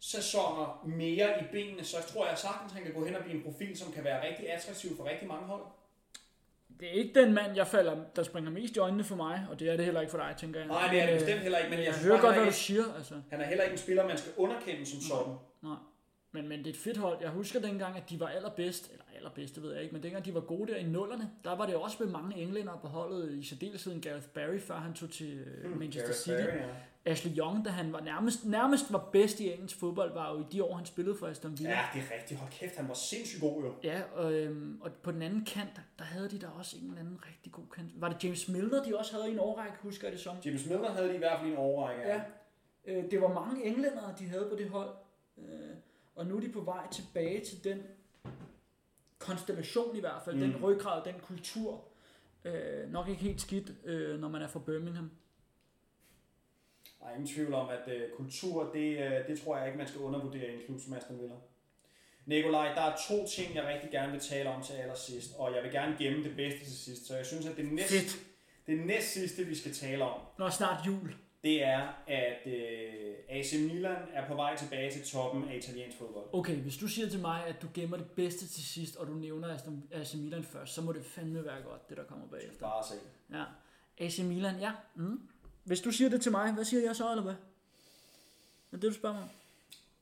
A: sæsoner mere i benene, så tror jeg sagtens, han kan gå hen og blive en profil, som kan være rigtig attraktiv for rigtig mange hold.
B: Det er ikke den mand, jeg falder, der springer mest i øjnene for mig, og det er det heller ikke for dig, tænker jeg.
A: Nej, det er det bestemt heller ikke, men jeg,
B: Jeg hører
A: bare,
B: godt, hvad du siger, altså.
A: han er heller ikke en spiller, man skal underkende som sådan.
B: Nej. Men, men det er et fedt hold. Jeg husker dengang, at de var allerbedst, eller allerbedst, det ved jeg ikke, men dengang de var gode der i nullerne, der var det også med mange englænder på holdet, i særdeleshed Gareth Barry, før han tog til øh, Manchester
A: Gareth
B: City.
A: Barry, ja.
B: Ashley Young, da han var nærmest, nærmest var bedst i engelsk fodbold, var jo i de år, han spillede for Aston Villa.
A: ja, det er rigtigt. Hold kæft, han var sindssygt god jo.
B: Ja, og, øhm, og på den anden kant, der havde de da også en eller anden rigtig god kant. Var det James Milner, de også havde i en årrække, husker jeg det som?
A: James Milner havde de i hvert fald i en overrække.
B: Ja. Øh, det var mange englændere, de havde på det hold. Øh, og nu er de på vej tilbage til den konstellation i hvert fald, mm. den ryggrad, den kultur. Øh, nok ikke helt skidt, øh, når man er fra Birmingham.
A: Der er ingen tvivl om, at øh, kultur, det, øh, det tror jeg ikke, man skal undervurdere i en klub som Aston Villa. Nikolaj, der er to ting, jeg rigtig gerne vil tale om til allersidst, og jeg vil gerne gemme det bedste til sidst, så jeg synes, at det næst,
B: Fedt.
A: det næst sidste, vi skal tale om,
B: Nå, snart jul.
A: Det er, at øh, AC Milan er på vej tilbage til toppen af italiensk fodbold.
B: Okay, hvis du siger til mig, at du gemmer det bedste til sidst, og du nævner AC Milan først, så må det fandme være godt, det der kommer bagefter.
A: Bare se.
B: Ja. AC Milan, ja. Mm. Hvis du siger det til mig, hvad siger jeg så, eller hvad? Er det, du spørger mig?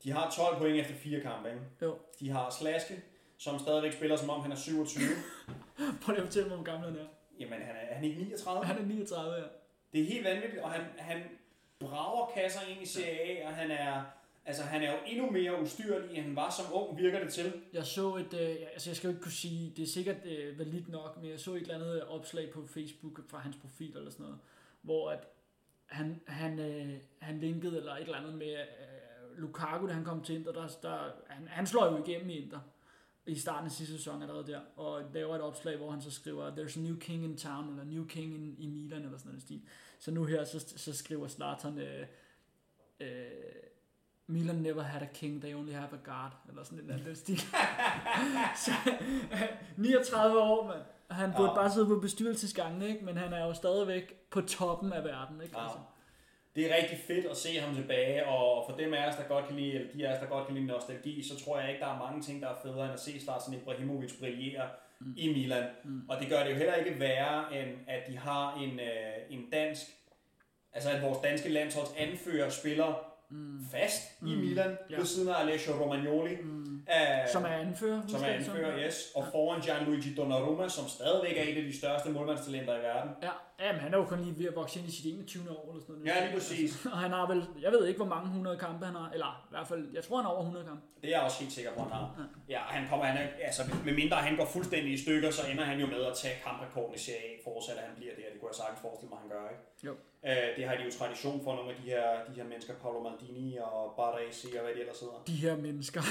A: De har 12 point efter fire kampe, ikke?
B: Jo.
A: De har Slaske, som stadigvæk spiller, som om han er 27.
B: Prøv lige at fortælle mig, hvor gammel han er.
A: Jamen, han er, er han ikke 39?
B: Han er 39, ja.
A: Det er helt vanvittigt, og han, han brager kasser ind i Serie A, og han er, altså, han er jo endnu mere ustyrlig, end han var som ung, virker det til.
B: Jeg så et, øh, altså jeg skal jo ikke kunne sige, det er sikkert øh, validt nok, men jeg så et eller andet opslag på Facebook fra hans profil eller sådan noget, hvor at han, han, øh, han linkede eller et eller andet med øh, Lukaku, da han kom til Inter, der, der, han, han slår jo igennem i Inter i starten af sidste sæson allerede der, og laver et opslag, hvor han så skriver, there's a new king in town, eller new king in, i Milan, eller sådan noget stil. Så nu her, så, så skriver Zlatan, øh, øh, Milan never had a king, they only have a god, eller sådan en anden stil. så, 39 år, mand. Han burde
A: Ja.
B: bare sidde på bestyrelsesgangen, ikke? Men han er jo stadigvæk på toppen af verden, ikke?
A: Ja.
B: Altså.
A: Det er rigtig fedt at se ham tilbage, og for dem af os, der godt kan lide, eller de af os, der godt kan lide nostalgi, så tror jeg ikke, der er mange ting, der er federe end at se Zlatan Ibrahimovic brillere mm. i Milan. Mm. Og det gør det jo heller ikke værre, end at de har en, øh, en dansk, altså at vores danske landsholds anfører spiller mm. fast mm. i Milan,
B: Ja.
A: ved siden af Alessio Romagnoli. Mm. Af,
B: Som er anfører.
A: som er anfører, yes. Og foran Gianluigi Donnarumma, som stadigvæk er et af de største målmandstalenter i verden.
B: Ja, jamen, han er jo kun lige ved at vokse ind i sit 21. år eller sådan noget.
A: Ja, lige præcis.
B: Altså, og han har vel, jeg ved ikke, hvor mange 100 kampe han har, eller i hvert fald, jeg tror, han har over 100 kampe.
A: Det er jeg også helt sikker på, han har. Ja, han kommer, han er, altså, med mindre han går fuldstændig i stykker, så ender han jo med at tage kamprekorden i Serie A, forudsat at han bliver det, og det kunne jeg sagtens forestille mig, han gør, ikke?
B: Jo.
A: Øh, det har de jo tradition for, nogle af de her, de her mennesker, Paolo Maldini og Barresi og hvad de ellers hedder.
B: De her mennesker.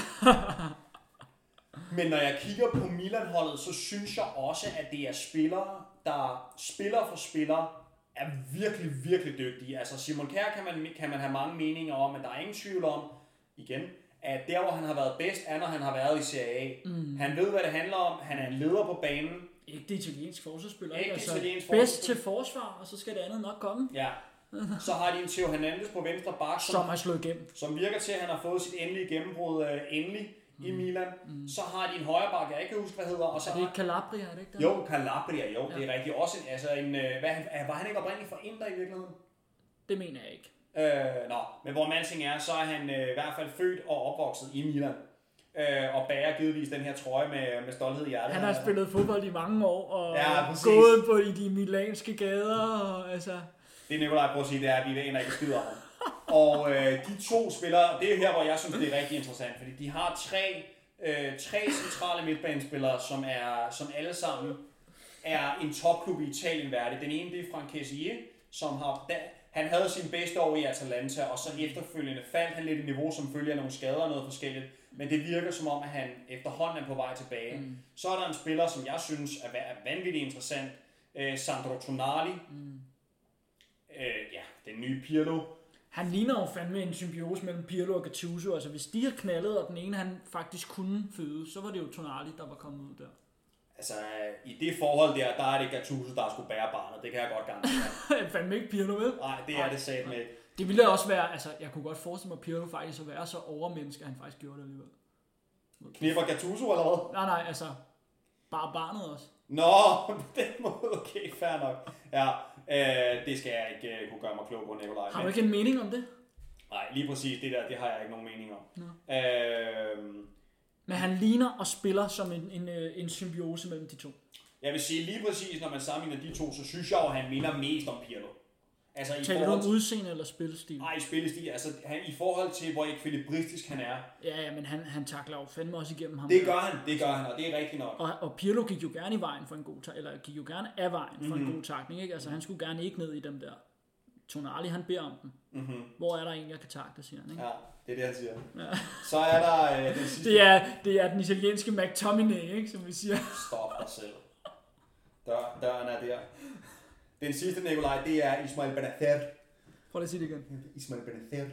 A: Men når jeg kigger på Milan-holdet, så synes jeg også, at det er spillere, der spiller for spiller, er virkelig, virkelig dygtige. Altså Simon Kjær kan man, kan man have mange meninger om, men der er ingen tvivl om, igen, at der, hvor han har været bedst, er, når han har været i Serie A. Mm. Han ved, hvad det handler om. Han er en leder på banen.
B: Ikke det italienske forsvarsspiller,
A: det
B: Altså,
A: italienske
B: bedst til forsvar, og så skal det andet nok komme.
A: Ja. Så har de en Theo Hernandez på venstre bak, som,
B: Som er slået igennem.
A: som virker til, at han har fået sit endelige gennembrud øh, endelig i Milan. Mm. Så har de en højre bak, jeg ikke kan huske, hvad hedder. Og så
B: Er det
A: har,
B: ikke Calabria, er det ikke det?
A: Jo, Calabria, jo, ja. det er rigtigt. Også en, altså en, øh, hvad, han- var han ikke oprindeligt fra Inter i virkeligheden?
B: Det mener jeg ikke.
A: Øh, nå, men hvor Mansing er, så er han øh, i hvert fald født og opvokset i Milan. Øh, og bærer givetvis den her trøje med, med stolthed i hjertet.
B: Han har spillet fodbold i mange år, og
A: Ja, præcis.
B: gået på i de milanske gader, og altså...
A: Det Nikolaj prøver at sige, det er, at vi aner ikke skid om ham. Og øh, de to spillere, det er her, hvor jeg synes, det er rigtig interessant, fordi de har tre, øh, tre centrale midtbanespillere, som, er, som alle sammen er en topklub i Italien værdig. Den ene, det er Frank Kessier, som har, da, han havde sin bedste år i Atalanta, og så efterfølgende faldt han lidt i niveau, som følge af nogle skader og noget forskelligt. Men det virker som om, at han efterhånden er på vej tilbage. Mm. Så er der en spiller, som jeg synes er, va- vanvittigt interessant, øh, Sandro Tonali. Mm. Øh, ja, den nye Pirlo.
B: Han ligner jo fandme en symbiose mellem Pirlo og Gattuso. Altså, hvis de har knaldet, og den ene han faktisk kunne føde, så var det jo Tonali, der var kommet ud der.
A: Altså, i det forhold der, der er det Gattuso, der skulle bære barnet. Det kan jeg godt garantere.
B: fandme ikke Pirlo, vel?
A: Nej, det er det sat med.
B: Det ville også være, altså, jeg kunne godt forestille mig Pirlo faktisk at være så overmenneske, at han faktisk gjorde det alligevel.
A: Knipper Gattuso eller hvad?
B: Nej, nej, altså, bare barnet også.
A: Nå, på den måde, okay, fair nok. Ja, øh, det skal jeg ikke øh, kunne gøre mig klog på, Nikolaj.
B: Har du ikke en mening om det?
A: Nej, lige præcis det der, det har jeg ikke nogen mening om. Øh,
B: Men han ligner og spiller som en, en, øh, en symbiose mellem de to.
A: jeg vil sige lige præcis, når man sammenligner de to, så synes jeg jo, at han minder mest om Pirlo. Altså i
B: Taler du om
A: til...
B: udseende eller spilstil?
A: Nej, spillestil. Altså, han, i forhold til, hvor ekvilibristisk han er.
B: Ja, ja, men han, han takler jo fandme også igennem ham.
A: Det gør han, det gør han, og det er rigtigt nok.
B: Og, og Pirlo gik jo gerne i vejen for en god ta- eller gik jo gerne af vejen for
A: Mhm.
B: en god takning, ikke? Altså han skulle gerne ikke ned i dem der. Tonali, han beder om den.
A: Mm-hmm.
B: Hvor er der en, jeg kan takle, siger han, ikke?
A: Ja, det er det, han siger.
B: Ja.
A: Så er der øh, den sidste...
B: Det er, det er den italienske McTominay, ikke? Som vi siger.
A: Stop dig selv. Dør, døren er der. Den sidste, Nikolaj, det er Ismail Benacer.
B: Prøv lige at sige det igen.
A: Ismail Benacer.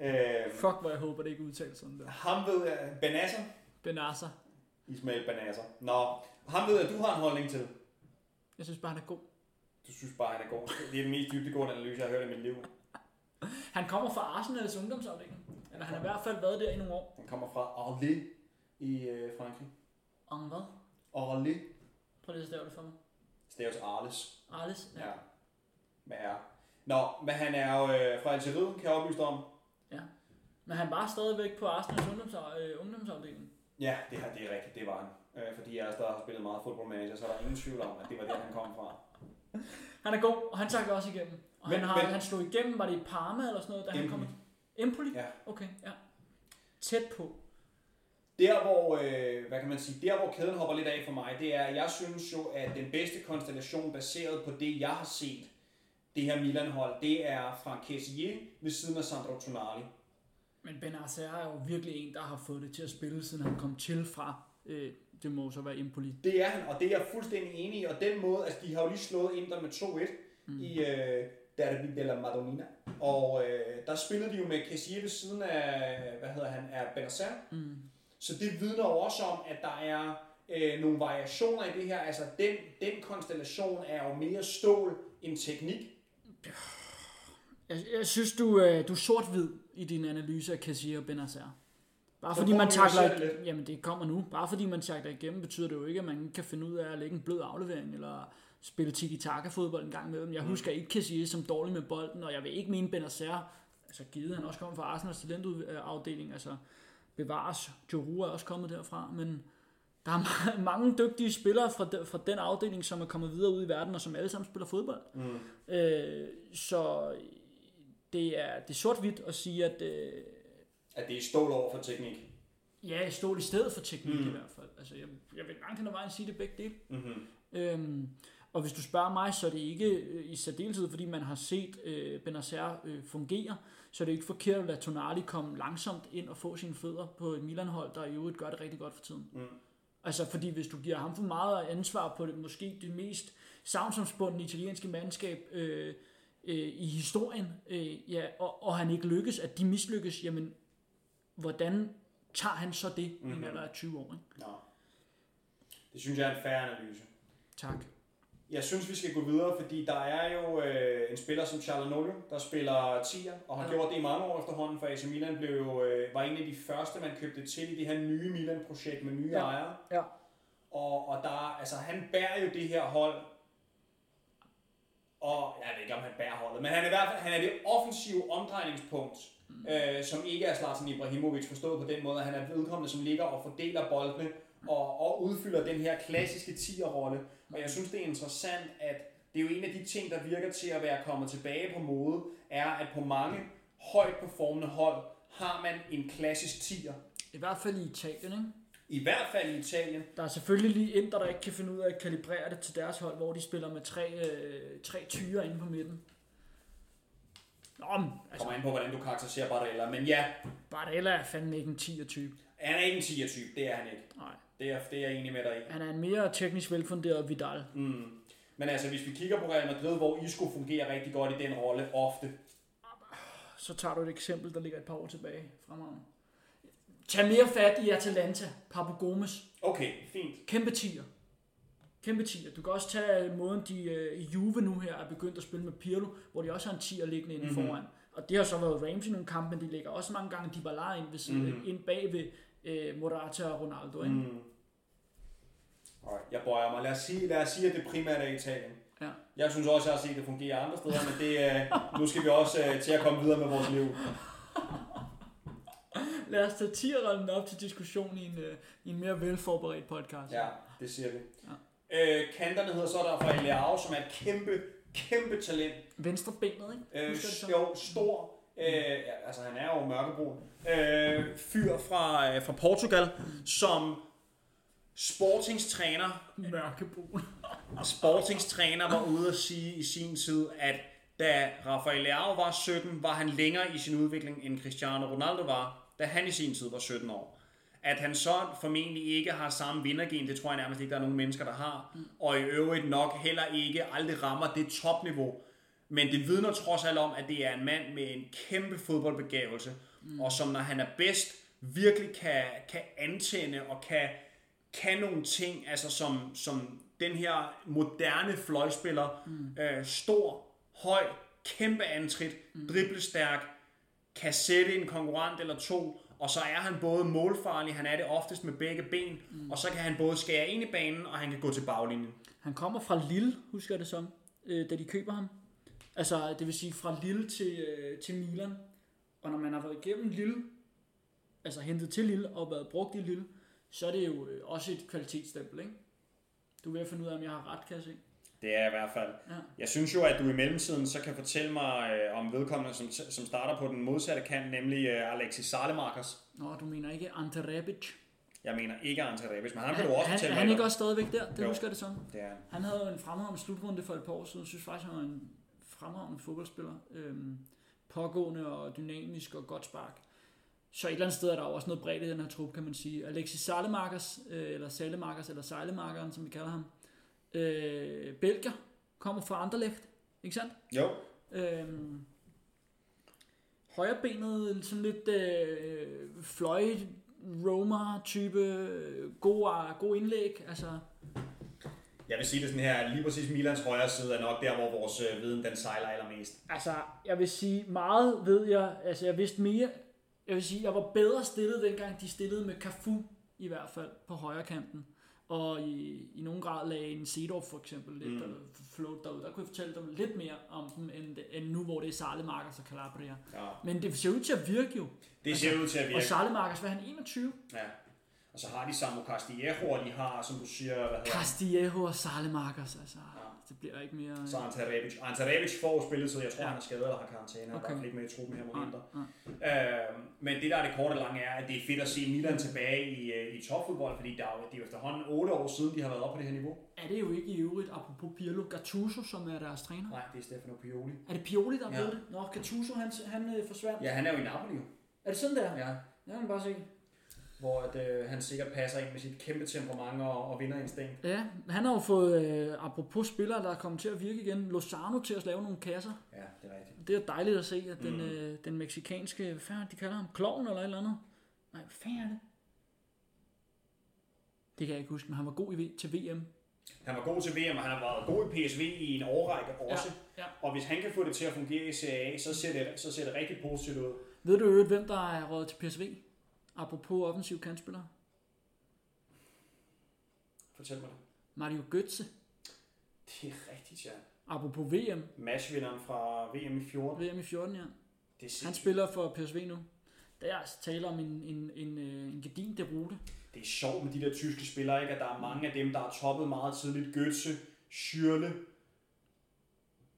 A: Øh,
B: Fuck, hvor jeg håber, det ikke udtales sådan der.
A: ham ved jeg... Benasser?
B: Benasser.
A: Ismail Benasser. Nå, ham ved jeg, du har en holdning til.
B: Jeg synes bare, han er god.
A: Du synes bare, han er god. Det er den mest dybdegående analyse, jeg har hørt i mit liv.
B: Han kommer fra Arsenals ungdomsafdeling. Eller han har i hvert fald været der i nogle år.
A: Han kommer fra Arles i øh, Frankrig.
B: Og hvad?
A: Arles.
B: Prøv lige at stave det for mig.
A: Staves Arles.
B: Arles?
A: Ja. Med R. Nå, men han er jo øh, fra Algeriet, kan jeg oplyse dig om.
B: ja. Men han var stadigvæk på Arsenals ungdoms, øh, ungdomsafdeling.
A: Ja, det, her, det er rigtigt, det var han. Øh, fordi jeg der har spillet meget fodbold manager, så er der ingen tvivl om, at det var der, han kom fra.
B: Han er god, og han tager også igennem. Og
A: Men-
B: han, har,
A: men-
B: han slog igennem, var det i Parma eller sådan noget, da han
A: Empoli.
B: kom? Empoli?
A: Ja.
B: Okay, ja. Tæt på.
A: Der hvor, øh, hvad kan man sige, der hvor kæden hopper lidt af for mig, det er, at jeg synes jo, at den bedste konstellation baseret på det, jeg har set, det her Milan-hold, det er Frank Kessier ved siden af Sandro Tonali.
B: Men Benacer er jo virkelig en, der har fået det til at spille, siden han kom til fra, øh, det må så være Empoli.
A: Det er han, og det er jeg fuldstændig enig i, og den måde, altså de har jo lige slået Inter med 2-1 mm. i øh, Derby della Madonnina, og øh, der spillede de jo med Kessier ved siden af, hvad hedder han, af Benacer,
B: Mm.
A: Så det vidner også om, at der er øh, nogle variationer i det her. Altså, den, den konstellation er jo mere stål end teknik.
B: Jeg, jeg synes, du, øh, du er sort-hvid i din analyse af Kassier og Benacer. Bare fordi man takler,
A: det
B: jamen det kommer nu. Bare fordi man takler igennem, betyder det jo ikke, at man kan finde ud af at lægge en blød aflevering, eller spille tiki-taka fodbold en gang imellem. Jeg
A: Mm.
B: husker ikke Kassier som dårlig med bolden, og jeg vil ikke mene Benacer, altså givet han også kommer fra Arsenals talentafdeling, altså bevares, Joru er også kommet derfra, men der er ma- mange dygtige spillere fra, de, fra den afdeling, som er kommet videre ud i verden, og som alle sammen spiller fodbold.
A: Mm.
B: Øh, så det er, det er sort-hvidt at sige, at øh,
A: At det er stål over for teknik.
B: ja, stå i stedet for teknik
A: mm.
B: i hvert fald. Altså, jeg, jeg vil langt hen ad vejen sige det begge dele.
A: Mm-hmm.
B: Øhm, og hvis du spørger mig, så er det ikke øh, i særdeleshed, fordi man har set øh, Benacer øh, fungere, så er det ikke forkert at lade Tonali komme langsomt ind og få sine fødder på et Milan-hold, der i øvrigt gør det rigtig godt for tiden.
A: Mm.
B: Altså fordi hvis du giver ham for meget ansvar på det, måske det mest savnsomspundne italienske mandskab øh, øh, i historien, øh, ja, og, og han ikke lykkes, at de mislykkes, jamen hvordan tager han så det mm-hmm. i en
A: Mhm.
B: alder af 20 år? Ikke?
A: Nå. Det synes jeg er en færre analyse.
B: Tak.
A: Jeg synes, vi skal gå videre, fordi der er jo øh, en spiller som Charlanolio, der spiller 10'er, og har
B: Ja.
A: gjort det i mange år efterhånden, for AC Milan blev jo, øh, var en af de første, man købte til i det her nye Milan-projekt med nye
B: Ja.
A: ejere.
B: Ja.
A: Og, og der, altså, han bærer jo det her hold, og jeg ved ikke, om han bærer holdet, men han er i hvert fald han er det offensive omdrejningspunkt, mm. øh, som ikke er Zlatan Ibrahimovic, forstået på den måde, at han er vedkommende, som ligger og fordeler boldene, og, og udfylder den her klassiske 10'er-rolle. Og jeg synes, det er interessant, at det er jo en af de ting, der virker til at være kommet tilbage på mode, er, at på mange højt performende hold har man en klassisk 10'er.
B: I hvert fald i Italien, ikke?
A: I hvert fald i Italien.
B: Der er selvfølgelig lige Inter, der ikke kan finde ud af at kalibrere det til deres hold, hvor de spiller med tre, øh, tre tyre inde på midten. Nå, men, altså,
A: Kommer an på, hvordan du karakteriserer Barella. Men ja,
B: Barella er fandme ikke en 10'er-type.
A: han er ikke en 10'er-type. Det er han ikke.
B: Nej.
A: Det er, det er jeg enig med dig i.
B: Han er en mere teknisk velfunderet Vidal.
A: Mm. Men altså, hvis vi kigger på Real Madrid, hvor Isco fungerer rigtig godt i den rolle ofte.
B: Så tager du et eksempel, der ligger et par år tilbage fremad. Tag mere fat i Atalanta, Papu Gomes.
A: Okay, fint.
B: Kæmpe tiger. Kæmpe tiger. Du kan også tage måden, de øh, i Juve nu her er begyndt at spille med Pirlo, hvor de også har en tiger liggende inde
A: Mhm.
B: mm-hmm. foran. Og det har så været Ramsey i nogle kampe, men de ligger også mange gange Dybala ind, ved siden,
A: Mhm.
B: mm-hmm. ind bag ved øh, Morata og Ronaldo. Ikke? Mm.
A: Alright, jeg bøjer mig. Lad os, sige, lad os sige, at det primært er Italien.
B: Ja.
A: Jeg synes også, jeg har set, at det fungerer andre steder, men det, øh, nu skal vi også øh, til at komme videre med vores liv.
B: Lad os tage tierrollen op til diskussion i en, øh, i en mere velforberedt podcast.
A: Ja, det siger vi. Ja. Øh, kanterne hedder så der fra Leao, som er et kæmpe, kæmpe talent.
B: Venstre benet, ikke?
A: Øh, jo, stor. Øh, altså, han er jo mørkebrun. Øh, fyr fra, øh, fra Portugal, som sportingstræner
B: Mørkebrun.
A: sportingstræner var ude at sige i sin tid, at da Rafael Leao var 17, var han længere i sin udvikling, end Cristiano Ronaldo var, da han i sin tid var 17 år. At han så formentlig ikke har samme vindergen, det tror jeg nærmest ikke, der er nogen mennesker, der har. Og i øvrigt nok heller ikke aldrig rammer det topniveau. Men det vidner trods alt om, at det er en mand med en kæmpe fodboldbegævelse, mm. og som når han er bedst, virkelig kan, kan antænde og kan, kan nogle ting, altså som, som den her moderne fløjspiller, mm. øh, stor, høj, kæmpe antrit, mm. driblestærk, kan sætte en konkurrent eller to, og så er han både målfarlig, han er det oftest med begge ben, mm. og så kan han både skære ind i banen, og han kan gå til baglinjen.
B: Han kommer fra Lille, husker jeg det som, øh, da de køber ham. Altså, det vil sige fra Lille til, øh, til Milan. Og når man har været igennem Lille, altså hentet til Lille og været brugt i Lille, så er det jo øh, også et kvalitetsstempel, ikke? Du at finde ud af, om jeg har ret, kan jeg se.
A: Det er i hvert fald.
B: Ja.
A: Jeg synes jo, at du i mellemtiden så kan fortælle mig øh, om vedkommende, som, som starter på den modsatte kant, nemlig øh, Alexis Salemakers.
B: Nå, du mener ikke Ante Rebic?
A: Jeg mener ikke Ante Rebic, men han
B: Han,
A: kan du også
B: han,
A: fortælle
B: han er
A: mig
B: ikke
A: om.
B: også stadigvæk der? Det
A: Jo.
B: husker det som.
A: Det er han.
B: Han havde jo en fremragende slutrunde for et par år siden. Jeg synes faktisk, han var en fremragende fodboldspiller. Øhm, pågående og dynamisk og godt spark. Så et eller andet sted er der også noget bredt i den her trup, kan man sige. Alexis Salemakers, øh, eller Salemakers, eller Seilemakeren, som vi kalder ham. Øh, Belgier, kommer fra Anderlecht, ikke sandt?
A: Jo,
B: Øhm, højrebenet, sådan lidt øh, fløj Roma type god, god indlæg, altså
A: jeg vil sige det sådan her, lige præcis Milans højre side er nok der, hvor vores øh, viden den sejler allermest.
B: Altså, jeg vil sige, meget ved jeg, altså jeg vidste mere, jeg vil sige, jeg var bedre stillet dengang, de stillede med Cafu, i hvert fald, på højre kanten. Og i, i nogen grad lagde en Sedorf for eksempel lidt
A: Mm.
B: mm. float derud. Der kunne jeg fortælle dem lidt mere om dem, end, end nu, hvor det er Sarlemarkers og Calabria.
A: Ja.
B: Men det ser ud til at virke jo.
A: Det ser ud til at
B: Og
A: virke.
B: Sarlemarkers, hvad er han, 21?
A: Ja. Og så har de Samu Castillejo, og de har, som du siger, hvad hedder?
B: Castillejo og Sarlemarkers, altså.
A: Ja.
B: Det bliver ikke mere...
A: Så Ante Rebic. Ante Rebic får spilletid. Jeg tror,
B: Ja.
A: han er skadet eller har karantæne. Han er
B: Okay.
A: okay. ikke med i truppen her mod
B: Nej,
A: Inter.
B: nej.
A: Øh, men det der er det korte og lange er, at det er fedt at se Milan tilbage i, øh, i topfodbold, fordi der er det er jo efterhånden 8 år siden, de har været oppe på det her niveau.
B: Er det jo ikke i øvrigt, apropos Pirlo, Gattuso, som er deres træner?
A: Nej, det er Stefano Pioli.
B: Er det Pioli, der er
A: Ja.
B: det? Nå, Gattuso, han, han øh, forsvandt.
A: Ja, han er jo i Napoli.
B: Er det sådan der?
A: Ja.
B: Jeg kan bare se.
A: Hvor at, øh, han sikkert passer ind med sit kæmpe temperament og, og vinderinstinkt.
B: Ja, han har jo fået, øh, apropos spillere, der er kommet til at virke igen, Lozano til at lave nogle kasser.
A: Ja, det er rigtigt.
B: Det er dejligt at se, at den,
A: Mm.
B: øh, den meksikanske, hvad fanden de kalder ham? Kloven eller et eller andet? Nej, hvad fanden er det? Det kan jeg ikke huske, men han var god i, til VM.
A: Han var god til VM, og han har været god i PSV i en årrække også.
B: ja.
A: Og hvis han kan få det til at fungere i Serie A, så ser det, så ser det rigtig positivt ud.
B: Ved du øvrigt, hvem der er råd til PSV? Apropos offensiv kantspillere.
A: Fortæl mig det.
B: Mario Götze.
A: Det er rigtigt, ja.
B: Apropos VM.
A: Matchvinderen fra VM i 14.
B: VM i 14, ja.
A: Det er
B: Han spiller for PSV nu. Der er altså tale om en, en, en, øh, en gedin derute.
A: Det er sjovt med de der tyske spillere, ikke? at der er mange af dem, der er toppet meget tidligt. Götze, Schürrle.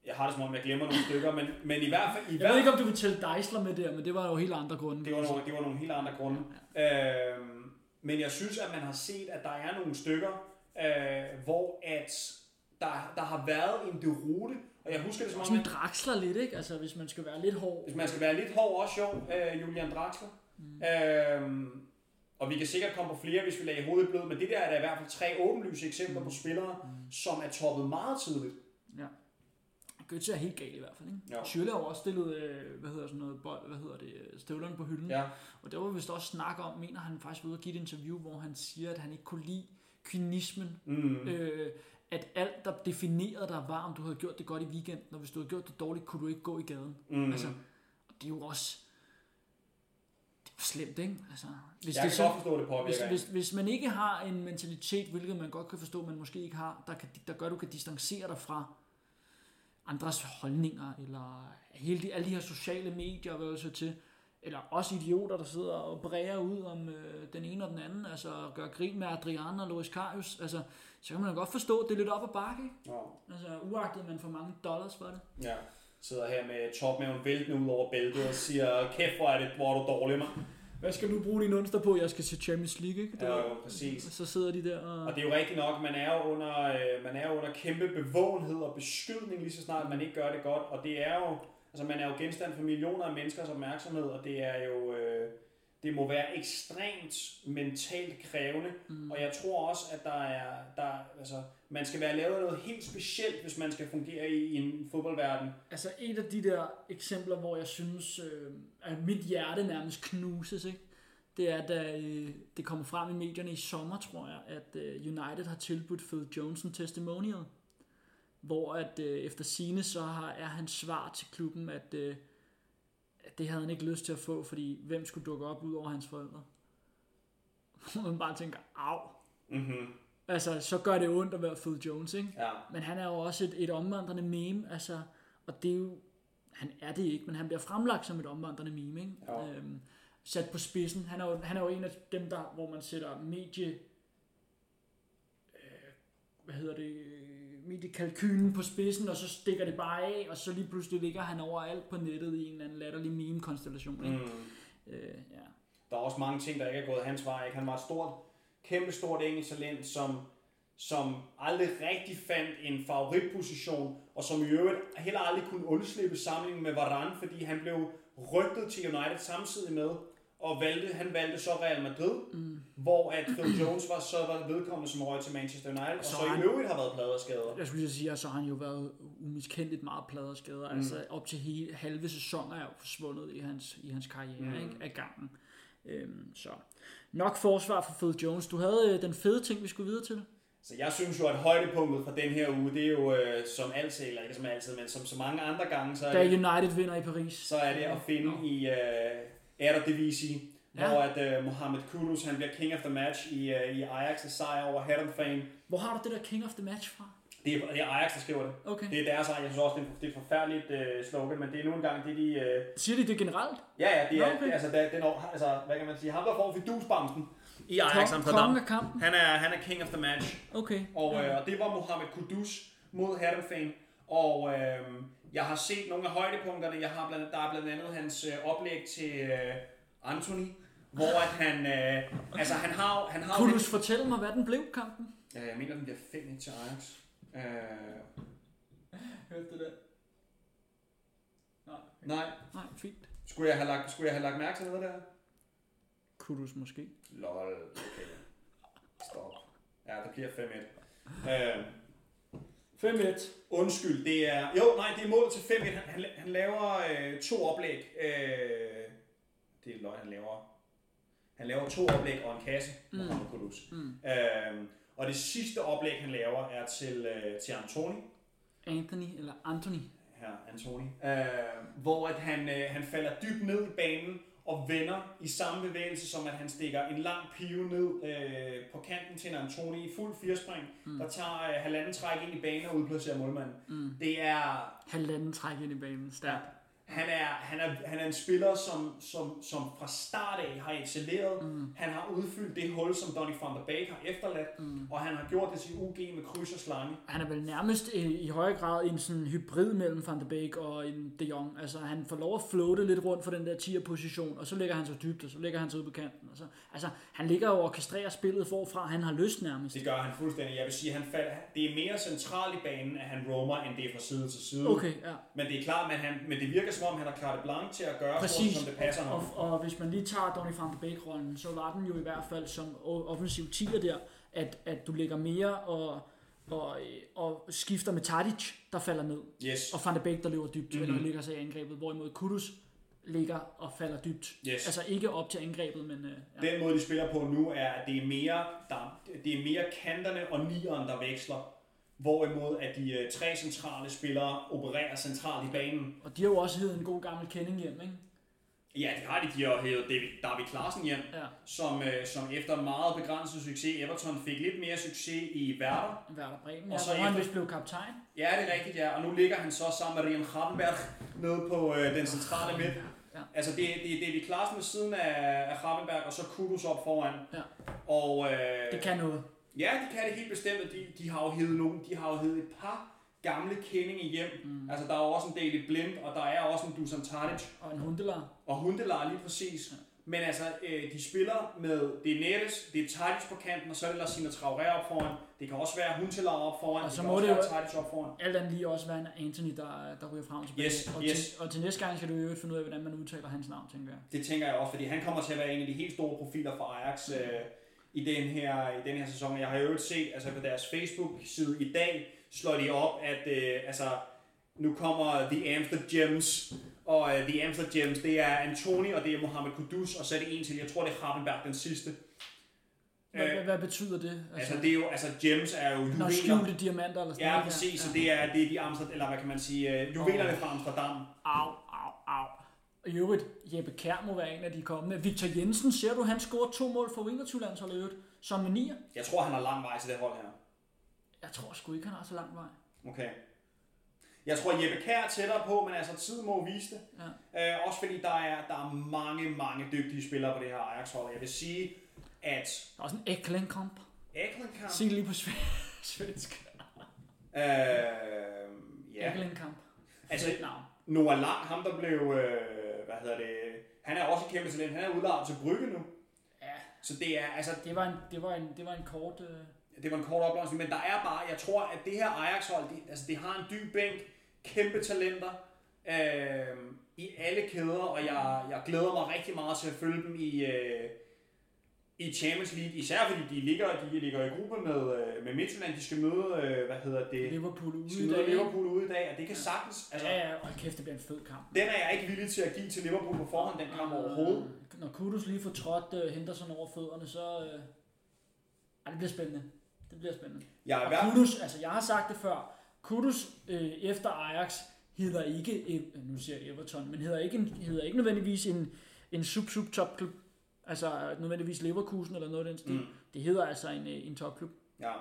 A: Jeg har det som om, jeg glemmer nogle stykker, men, men i hvert fald... I
B: Jeg
A: hvert
B: ved ikke, om du vil tælle Deisler med der, men det var jo helt andre grunde.
A: Det var, nogle, det var nogle helt andre grunde. Øhm, men jeg synes, at man har set, at der er nogle stykker, øh, hvor at der, der har været en derute, og jeg husker det som om,
B: Sådan
A: at
B: draksler lidt, ikke? Altså, hvis man skal være lidt hård.
A: hvis man skal være lidt hård også, jo, øh, Julian Draxler. Mm. Øhm, og vi kan sikkert komme på flere, hvis vi lader hovedet blød, men det der er der i hvert fald tre åbenlyse eksempler på spillere, mm. som er toppet meget tidligt.
B: Ja. Götze er helt gal i hvert fald, ikke?
A: Ja.
B: Schürrle har også stillet, øh, hvad hedder sådan noget, bold, hvad hedder det, øh, støvlerne på hylden.
A: Ja.
B: Og der var vist også snak om, mener han faktisk ude og give et interview, hvor han siger, at han ikke kunne lide kynismen.
A: Mm.
B: Øh, at alt, der definerede dig, var, om du havde gjort det godt i weekenden, og hvis du havde gjort det dårligt, kunne du ikke gå i gaden.
A: Mm.
B: Altså, og det er jo også... Slemt, ikke? Altså, hvis,
A: Jeg
B: det
A: kan
B: så,
A: godt forstå, at det
B: hvis,
A: påvirker.
B: hvis, hvis man ikke har en mentalitet, hvilket man godt kan forstå, man måske ikke har, der, kan, der gør, at du kan distancere dig fra andres holdninger, eller hele de, alle de her sociale medier, hvad så til, eller også idioter, der sidder og bræger ud om øh, den ene og den anden, altså gør grin med Adrian og Loris Karius, altså, så kan man godt forstå, at det er lidt op ad bakke, ikke?
A: Ja.
B: Altså, uagtet man får mange dollars for det.
A: Ja. Sidder her med topmaven væltende ud over bæltet og siger, kæft hvor er det, hvor er du dårlig, mand.
B: Hvad skal du bruge din onsdag på? Jeg skal se Champions League, ikke? Det
A: Ja, jo, præcis.
B: Så sidder de der og...
A: Og det er jo rigtigt nok, man er jo under, øh, man er jo under kæmpe bevågenhed og beskydning lige så snart man ikke gør det godt. Og det er jo, altså man er jo genstand for millioner af menneskers opmærksomhed, og det er jo, øh, det må være ekstremt mentalt krævende. Mm. Og jeg tror også, at der er, der, altså, man skal være lavet noget helt specielt, hvis man skal fungere i, i en fodboldverden.
B: Altså et af de der eksempler, hvor jeg synes, øh, at mit hjerte nærmest knuses, ikke? det er, da øh, det kommer frem i medierne i sommer, tror jeg, at øh, United har tilbudt Phil Jones en testimonial. hvor at øh, efter sine så har, er hans svar til klubben, at, øh, at det havde han ikke lyst til at få, fordi hvem skulle dukke op ud over hans forældre? Hvor man bare tænker, au.
A: Mm-hmm.
B: Altså, så gør det ondt at være Phil Jones, ikke?
A: Ja.
B: Men han er jo også et, et omvandrende meme, altså, og det er jo, han er det ikke, men han bliver fremlagt som et omvandrende meme, ikke?
A: Jo.
B: Øhm, sat på spidsen. Han er, jo, han er jo en af dem, der, hvor man sætter medie, øh, hvad hedder det, mediekalkylen på spidsen, og så stikker det bare af, og så lige pludselig ligger han overalt på nettet i en eller anden latterlig meme-konstellation, ikke?
A: Mm.
B: Øh, ja.
A: Der er også mange ting, der ikke er gået hans vej. Ikke? Han var et stort, kæmpe stort engelsk talent, som, som aldrig rigtig fandt en favoritposition, og som i øvrigt heller aldrig kunne undslippe samlingen med Varane, fordi han blev rygtet til United samtidig med, og valgte, han valgte så Real Madrid, mm. hvor at Phil Jones var så var vedkommende som røg til Manchester United, og
B: Så
A: så,
B: han-
A: i øvrigt har været plader og skader.
B: Jeg skulle sige, at så har han jo været umiskendeligt meget pladerskader. Mm. Altså op til hele, halve sæsoner er jo forsvundet i hans, i hans karriere mm. ikke, af gangen. Øhm, så nok forsvar for Phil Jones. Du havde øh, den fede ting, vi skulle videre til.
A: Så jeg synes jo, at højdepunktet fra den her uge, det er jo øh, som altid, eller ikke som altid, men som så mange andre gange, så er
B: Da United vinder i Paris.
A: så er det at finde i uh, Eredivisie,
B: Ja.
A: ja. hvor at uh, Mohamed Kudus, han bliver king of the match i, uh, i Ajax' sejr over Heerenveen.
B: Hvor har du det der King of the Match fra?
A: Det er, det er Ajax, der skriver det.
B: Okay.
A: Det er deres ej. Jeg synes også, det er, det er et forfærdeligt uh, slogan, men det er nu engang det, de... Uh,
B: Siger de det generelt?
A: ja, ja, det er,
B: okay.
A: det, altså, det, den, altså, hvad kan man sige, ham der får fidusbamsen i Ajax Amsterdam.
B: kongen af kampen?
A: Han er, han er king of the match.
B: Okay.
A: Og, øh, og det var Mohamed Kudus mod Heerenveen. Og øh, jeg har set nogle af højdepunkterne. Jeg har blandt, der er blandt andet hans øh, oplæg til øh, Anthony, hvor at han, øh, altså han har, han har
B: Kunne du fortælle mig, hvad den blev, kampen?
A: Ja, jeg mener, den bliver 5 til Ajax. Øh,
B: Hørte du det? Nej.
A: nej,
B: Nej, fint.
A: skulle jeg, have lagt, skulle jeg have lagt mærke til noget der?
B: Kudus måske.
A: Lol, okay. Stop. Ja, det bliver 5-1. Øh,
B: 5-1.
A: Undskyld, det er... Jo, nej, det er mål til 5 han, han, han laver øh, to oplæg. Øh, det er løgn, han laver. Han laver to oplæg og en kasse, mm.
B: Mm.
A: Øh, og det sidste oplæg, han laver, er til, øh, til Antoni.
B: Anthony, eller Anthony.
A: Her, Antoni. Øh, hvor at han, øh, han falder dybt ned i banen og vender i samme bevægelse, som at han stikker en lang pive ned øh, på kanten til en Antoni i fuld firespring, mm. der tager øh, halvanden træk ind i banen og udplacerer målmanden.
B: Mm.
A: Det er
B: Halvanden træk ind i banen. Stærkt.
A: Han er, han er, han er en spiller, som, som, som fra start af har excelleret. Mm. Han har udfyldt det hul, som Donny van der Beek har efterladt, mm. og han har gjort det til UG med kryds og slange.
B: Han er vel nærmest i, i højere grad en sådan hybrid mellem Van de Beek og en De Jong. Altså han får lov at floate lidt rundt for den der 10'er position, og så ligger han så dybt, og så ligger han så ude på kanten. Og så, altså han ligger og orkestrerer spillet forfra, han har lyst nærmest.
A: Det gør han fuldstændig. Jeg vil sige, han falder, det er mere centralt i banen, at han roamer, end det er fra side til side.
B: Okay, ja.
A: Men det er klart, men, han, men det virker som om, han har carte blanche til at gøre,
B: Præcis.
A: Sådan, som det passer ham.
B: Og, og hvis man lige tager Donny van de Beek-rollen, så var den jo i hvert fald som offensiv tiger der, at, at du lægger mere og, og, og skifter med Tadic, der falder ned.
A: Yes.
B: Og Van de Beek, der løber dybt,
A: Mhm.
B: mm-hmm. eller ligger sig i angrebet, hvorimod Kudus ligger og falder dybt.
A: Yes.
B: Altså ikke op til angrebet, men øh, ja.
A: Den måde, de spiller på nu, er, at det er mere, der, det er mere kanterne og nieren, der veksler. Hvorimod at de øh, tre centrale spillere opererer centralt i banen.
B: Og de har jo også heddet en god gammel kending hjem, ikke?
A: Ja, det har de. De har hævet David, David Klaassen hjem,
B: Ja,
A: som, øh, som efter meget begrænset succes, Everton fik lidt mere succes i Werder.
B: Werder Bremen,
A: Og
B: ja,
A: så
B: hvor han
A: efter-
B: vist blev kaptajn.
A: Ja, det er rigtigt, ja. Og nu ligger han så sammen med Rian Hardenberg nede på øh, den centrale midt.
B: Ja.
A: Altså, det, det er David Klaassen ved siden af, af Hardenberg, og så Kudus op foran.
B: Ja.
A: Og, øh,
B: Det kan noget.
A: Ja, de kan det helt bestemt, de, de har jo hævet nogen, de har jo hævet et par gamle kendinge hjem. Mm. Altså, der er jo også en David Blind, og der er også en Dusan Tadic,
B: Og en hundelar.
A: og Hundelar lige præcis. Men altså, øh, de spiller med, det er Neres, det er Tadic på kanten, og så er det Lassina Traoré op foran. Det kan også være Hundelar op foran,
B: Og
A: det
B: så
A: kan
B: må
A: også
B: det
A: være
B: jo-
A: Tadic op foran.
B: Alt andet lige også være en Anthony, der, der ryger frem tilbage.
A: Yes,
B: og,
A: yes.
B: Til, og til næste gang skal du jo finde ud af, hvordan man udtaler hans navn, tænker jeg.
A: Det tænker jeg også, fordi han kommer til at være en af de helt store profiler for Ajax øh, i, den her, i den her sæson. Jeg har jo set, altså på deres Facebook-side i dag, slår de op, at øh, altså, nu kommer The Amstergems, og øh, The Amstergems, det er Antoni, og det er Mohamed Kudus, og så er det en til, jeg tror det er Hardenberg den sidste.
B: Hvad,
A: Øh,
B: hvad, hvad betyder det?
A: Altså, det er jo, altså gems er jo juveler.
B: skjulte diamanter eller sådan
A: Ja,
B: noget.
A: præcis. Så
B: Ja.
A: det er, det er de Amsterdam, eller hvad kan man sige, øh, juvelerne fra Amsterdam.
B: Au. I øvrigt, Jeppe Kær må være en af de kommende. Victor Jensen, ser du, han scorer to mål for Wingertulandsholdet i øvrigt, som med nier.
A: Jeg tror, han har lang vej til det hold her.
B: Jeg tror sgu ikke, han har så lang vej.
A: Okay. Jeg tror, Jeppe Kær er tættere på, men altså tid må vise det.
B: Ja.
A: Øh, også fordi der er, der er mange, mange dygtige spillere på det her Ajax-hold. Jeg vil sige, at
B: Der er også en Eklenkamp.
A: Eklenkamp...
B: Sig lige på sve- svensk.
A: Øh, ja,
B: Eklenkamp.
A: Altså-
B: navn.
A: Noah Lang, ham der blev, øh, hvad hedder det, han er også et kæmpe talent. Han er udlejet til Brygge nu.
B: Ja,
A: Så det er, altså,
B: det var en, det var en, det var en kort... Øh...
A: det var en kort oplevelse, men der er bare, jeg tror, at det her Ajax-hold, de, altså, det har en dyb bænk, kæmpe talenter øh, i alle kæder, og jeg, jeg glæder mig rigtig meget til at følge dem i, øh, i Champions League, især fordi de ligger, de ligger i gruppe med, øh, med Midtjylland, de skal møde, øh, hvad hedder det,
B: Liverpool
A: de
B: ude
A: skal
B: i dag.
A: Liverpool ude i dag, og det kan sagtens, altså,
B: Ja, ja, og kæft, det bliver en fed kamp.
A: den er jeg ikke villig til at give til Liverpool på forhånd, den kamp overhovedet.
B: Når Kudus lige får trådt uh, Henderson over fødderne, så... Uh... Ej, det bliver spændende. Det bliver spændende.
A: I
B: Og
A: hvert
B: Kudus, altså jeg har sagt det før, Kudus øh, efter Ajax hedder ikke, øh, nu siger jeg Everton, men hedder ikke, en, hedder ikke nødvendigvis en, en sub-sub-topklub. Altså nødvendigvis Leverkusen eller noget af den stil.
A: Mm.
B: Det hedder altså en, øh, en topklub.
A: Ja.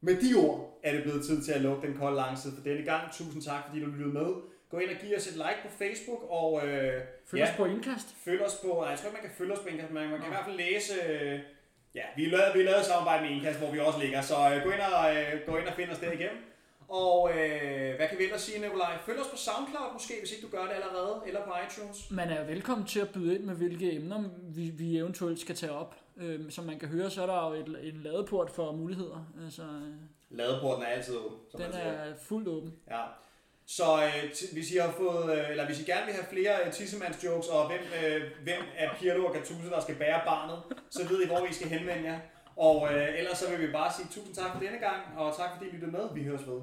A: Med de ord er det blevet tid til at lukke den kolde lang side for denne gang. Tusind tak, fordi du lyttede med. Gå ind og giv os et like på Facebook, og øh,
B: Følg
A: Ja.
B: os på indkast.
A: følg os på... Nej, jeg tror ikke, man kan følge os på Indkast, men man kan
B: Nå.
A: i hvert fald læse... Øh, ja, vi lavet, vi lavet et samarbejde med Indkast, hvor vi også ligger, så øh, gå, ind og, øh, gå ind og find os der igennem. Og øh, hvad kan vi ellers sige, Nikolaj? Følg os på SoundCloud måske, hvis ikke du gør det allerede, eller på iTunes.
B: Man er velkommen til at byde ind med, hvilke emner vi, vi eventuelt skal tage op. Øhm, som man kan høre, så er der jo et, en ladeport for muligheder. Altså, øh,
A: Ladeporten er altid åben, som
B: den
A: man siger.
B: er fuldt åben.
A: Ja. Så øh, t- hvis I har fået, øh, eller hvis I gerne vil have flere øh, tissemands jokes, og hvem, øh, hvem er Pirlo og Gattuso, der skal bære barnet, så ved I, hvor I skal henvende jer. Og øh, ellers så vil vi bare sige tusind tak for denne gang, og tak fordi I lyttede med. Vi høres ved.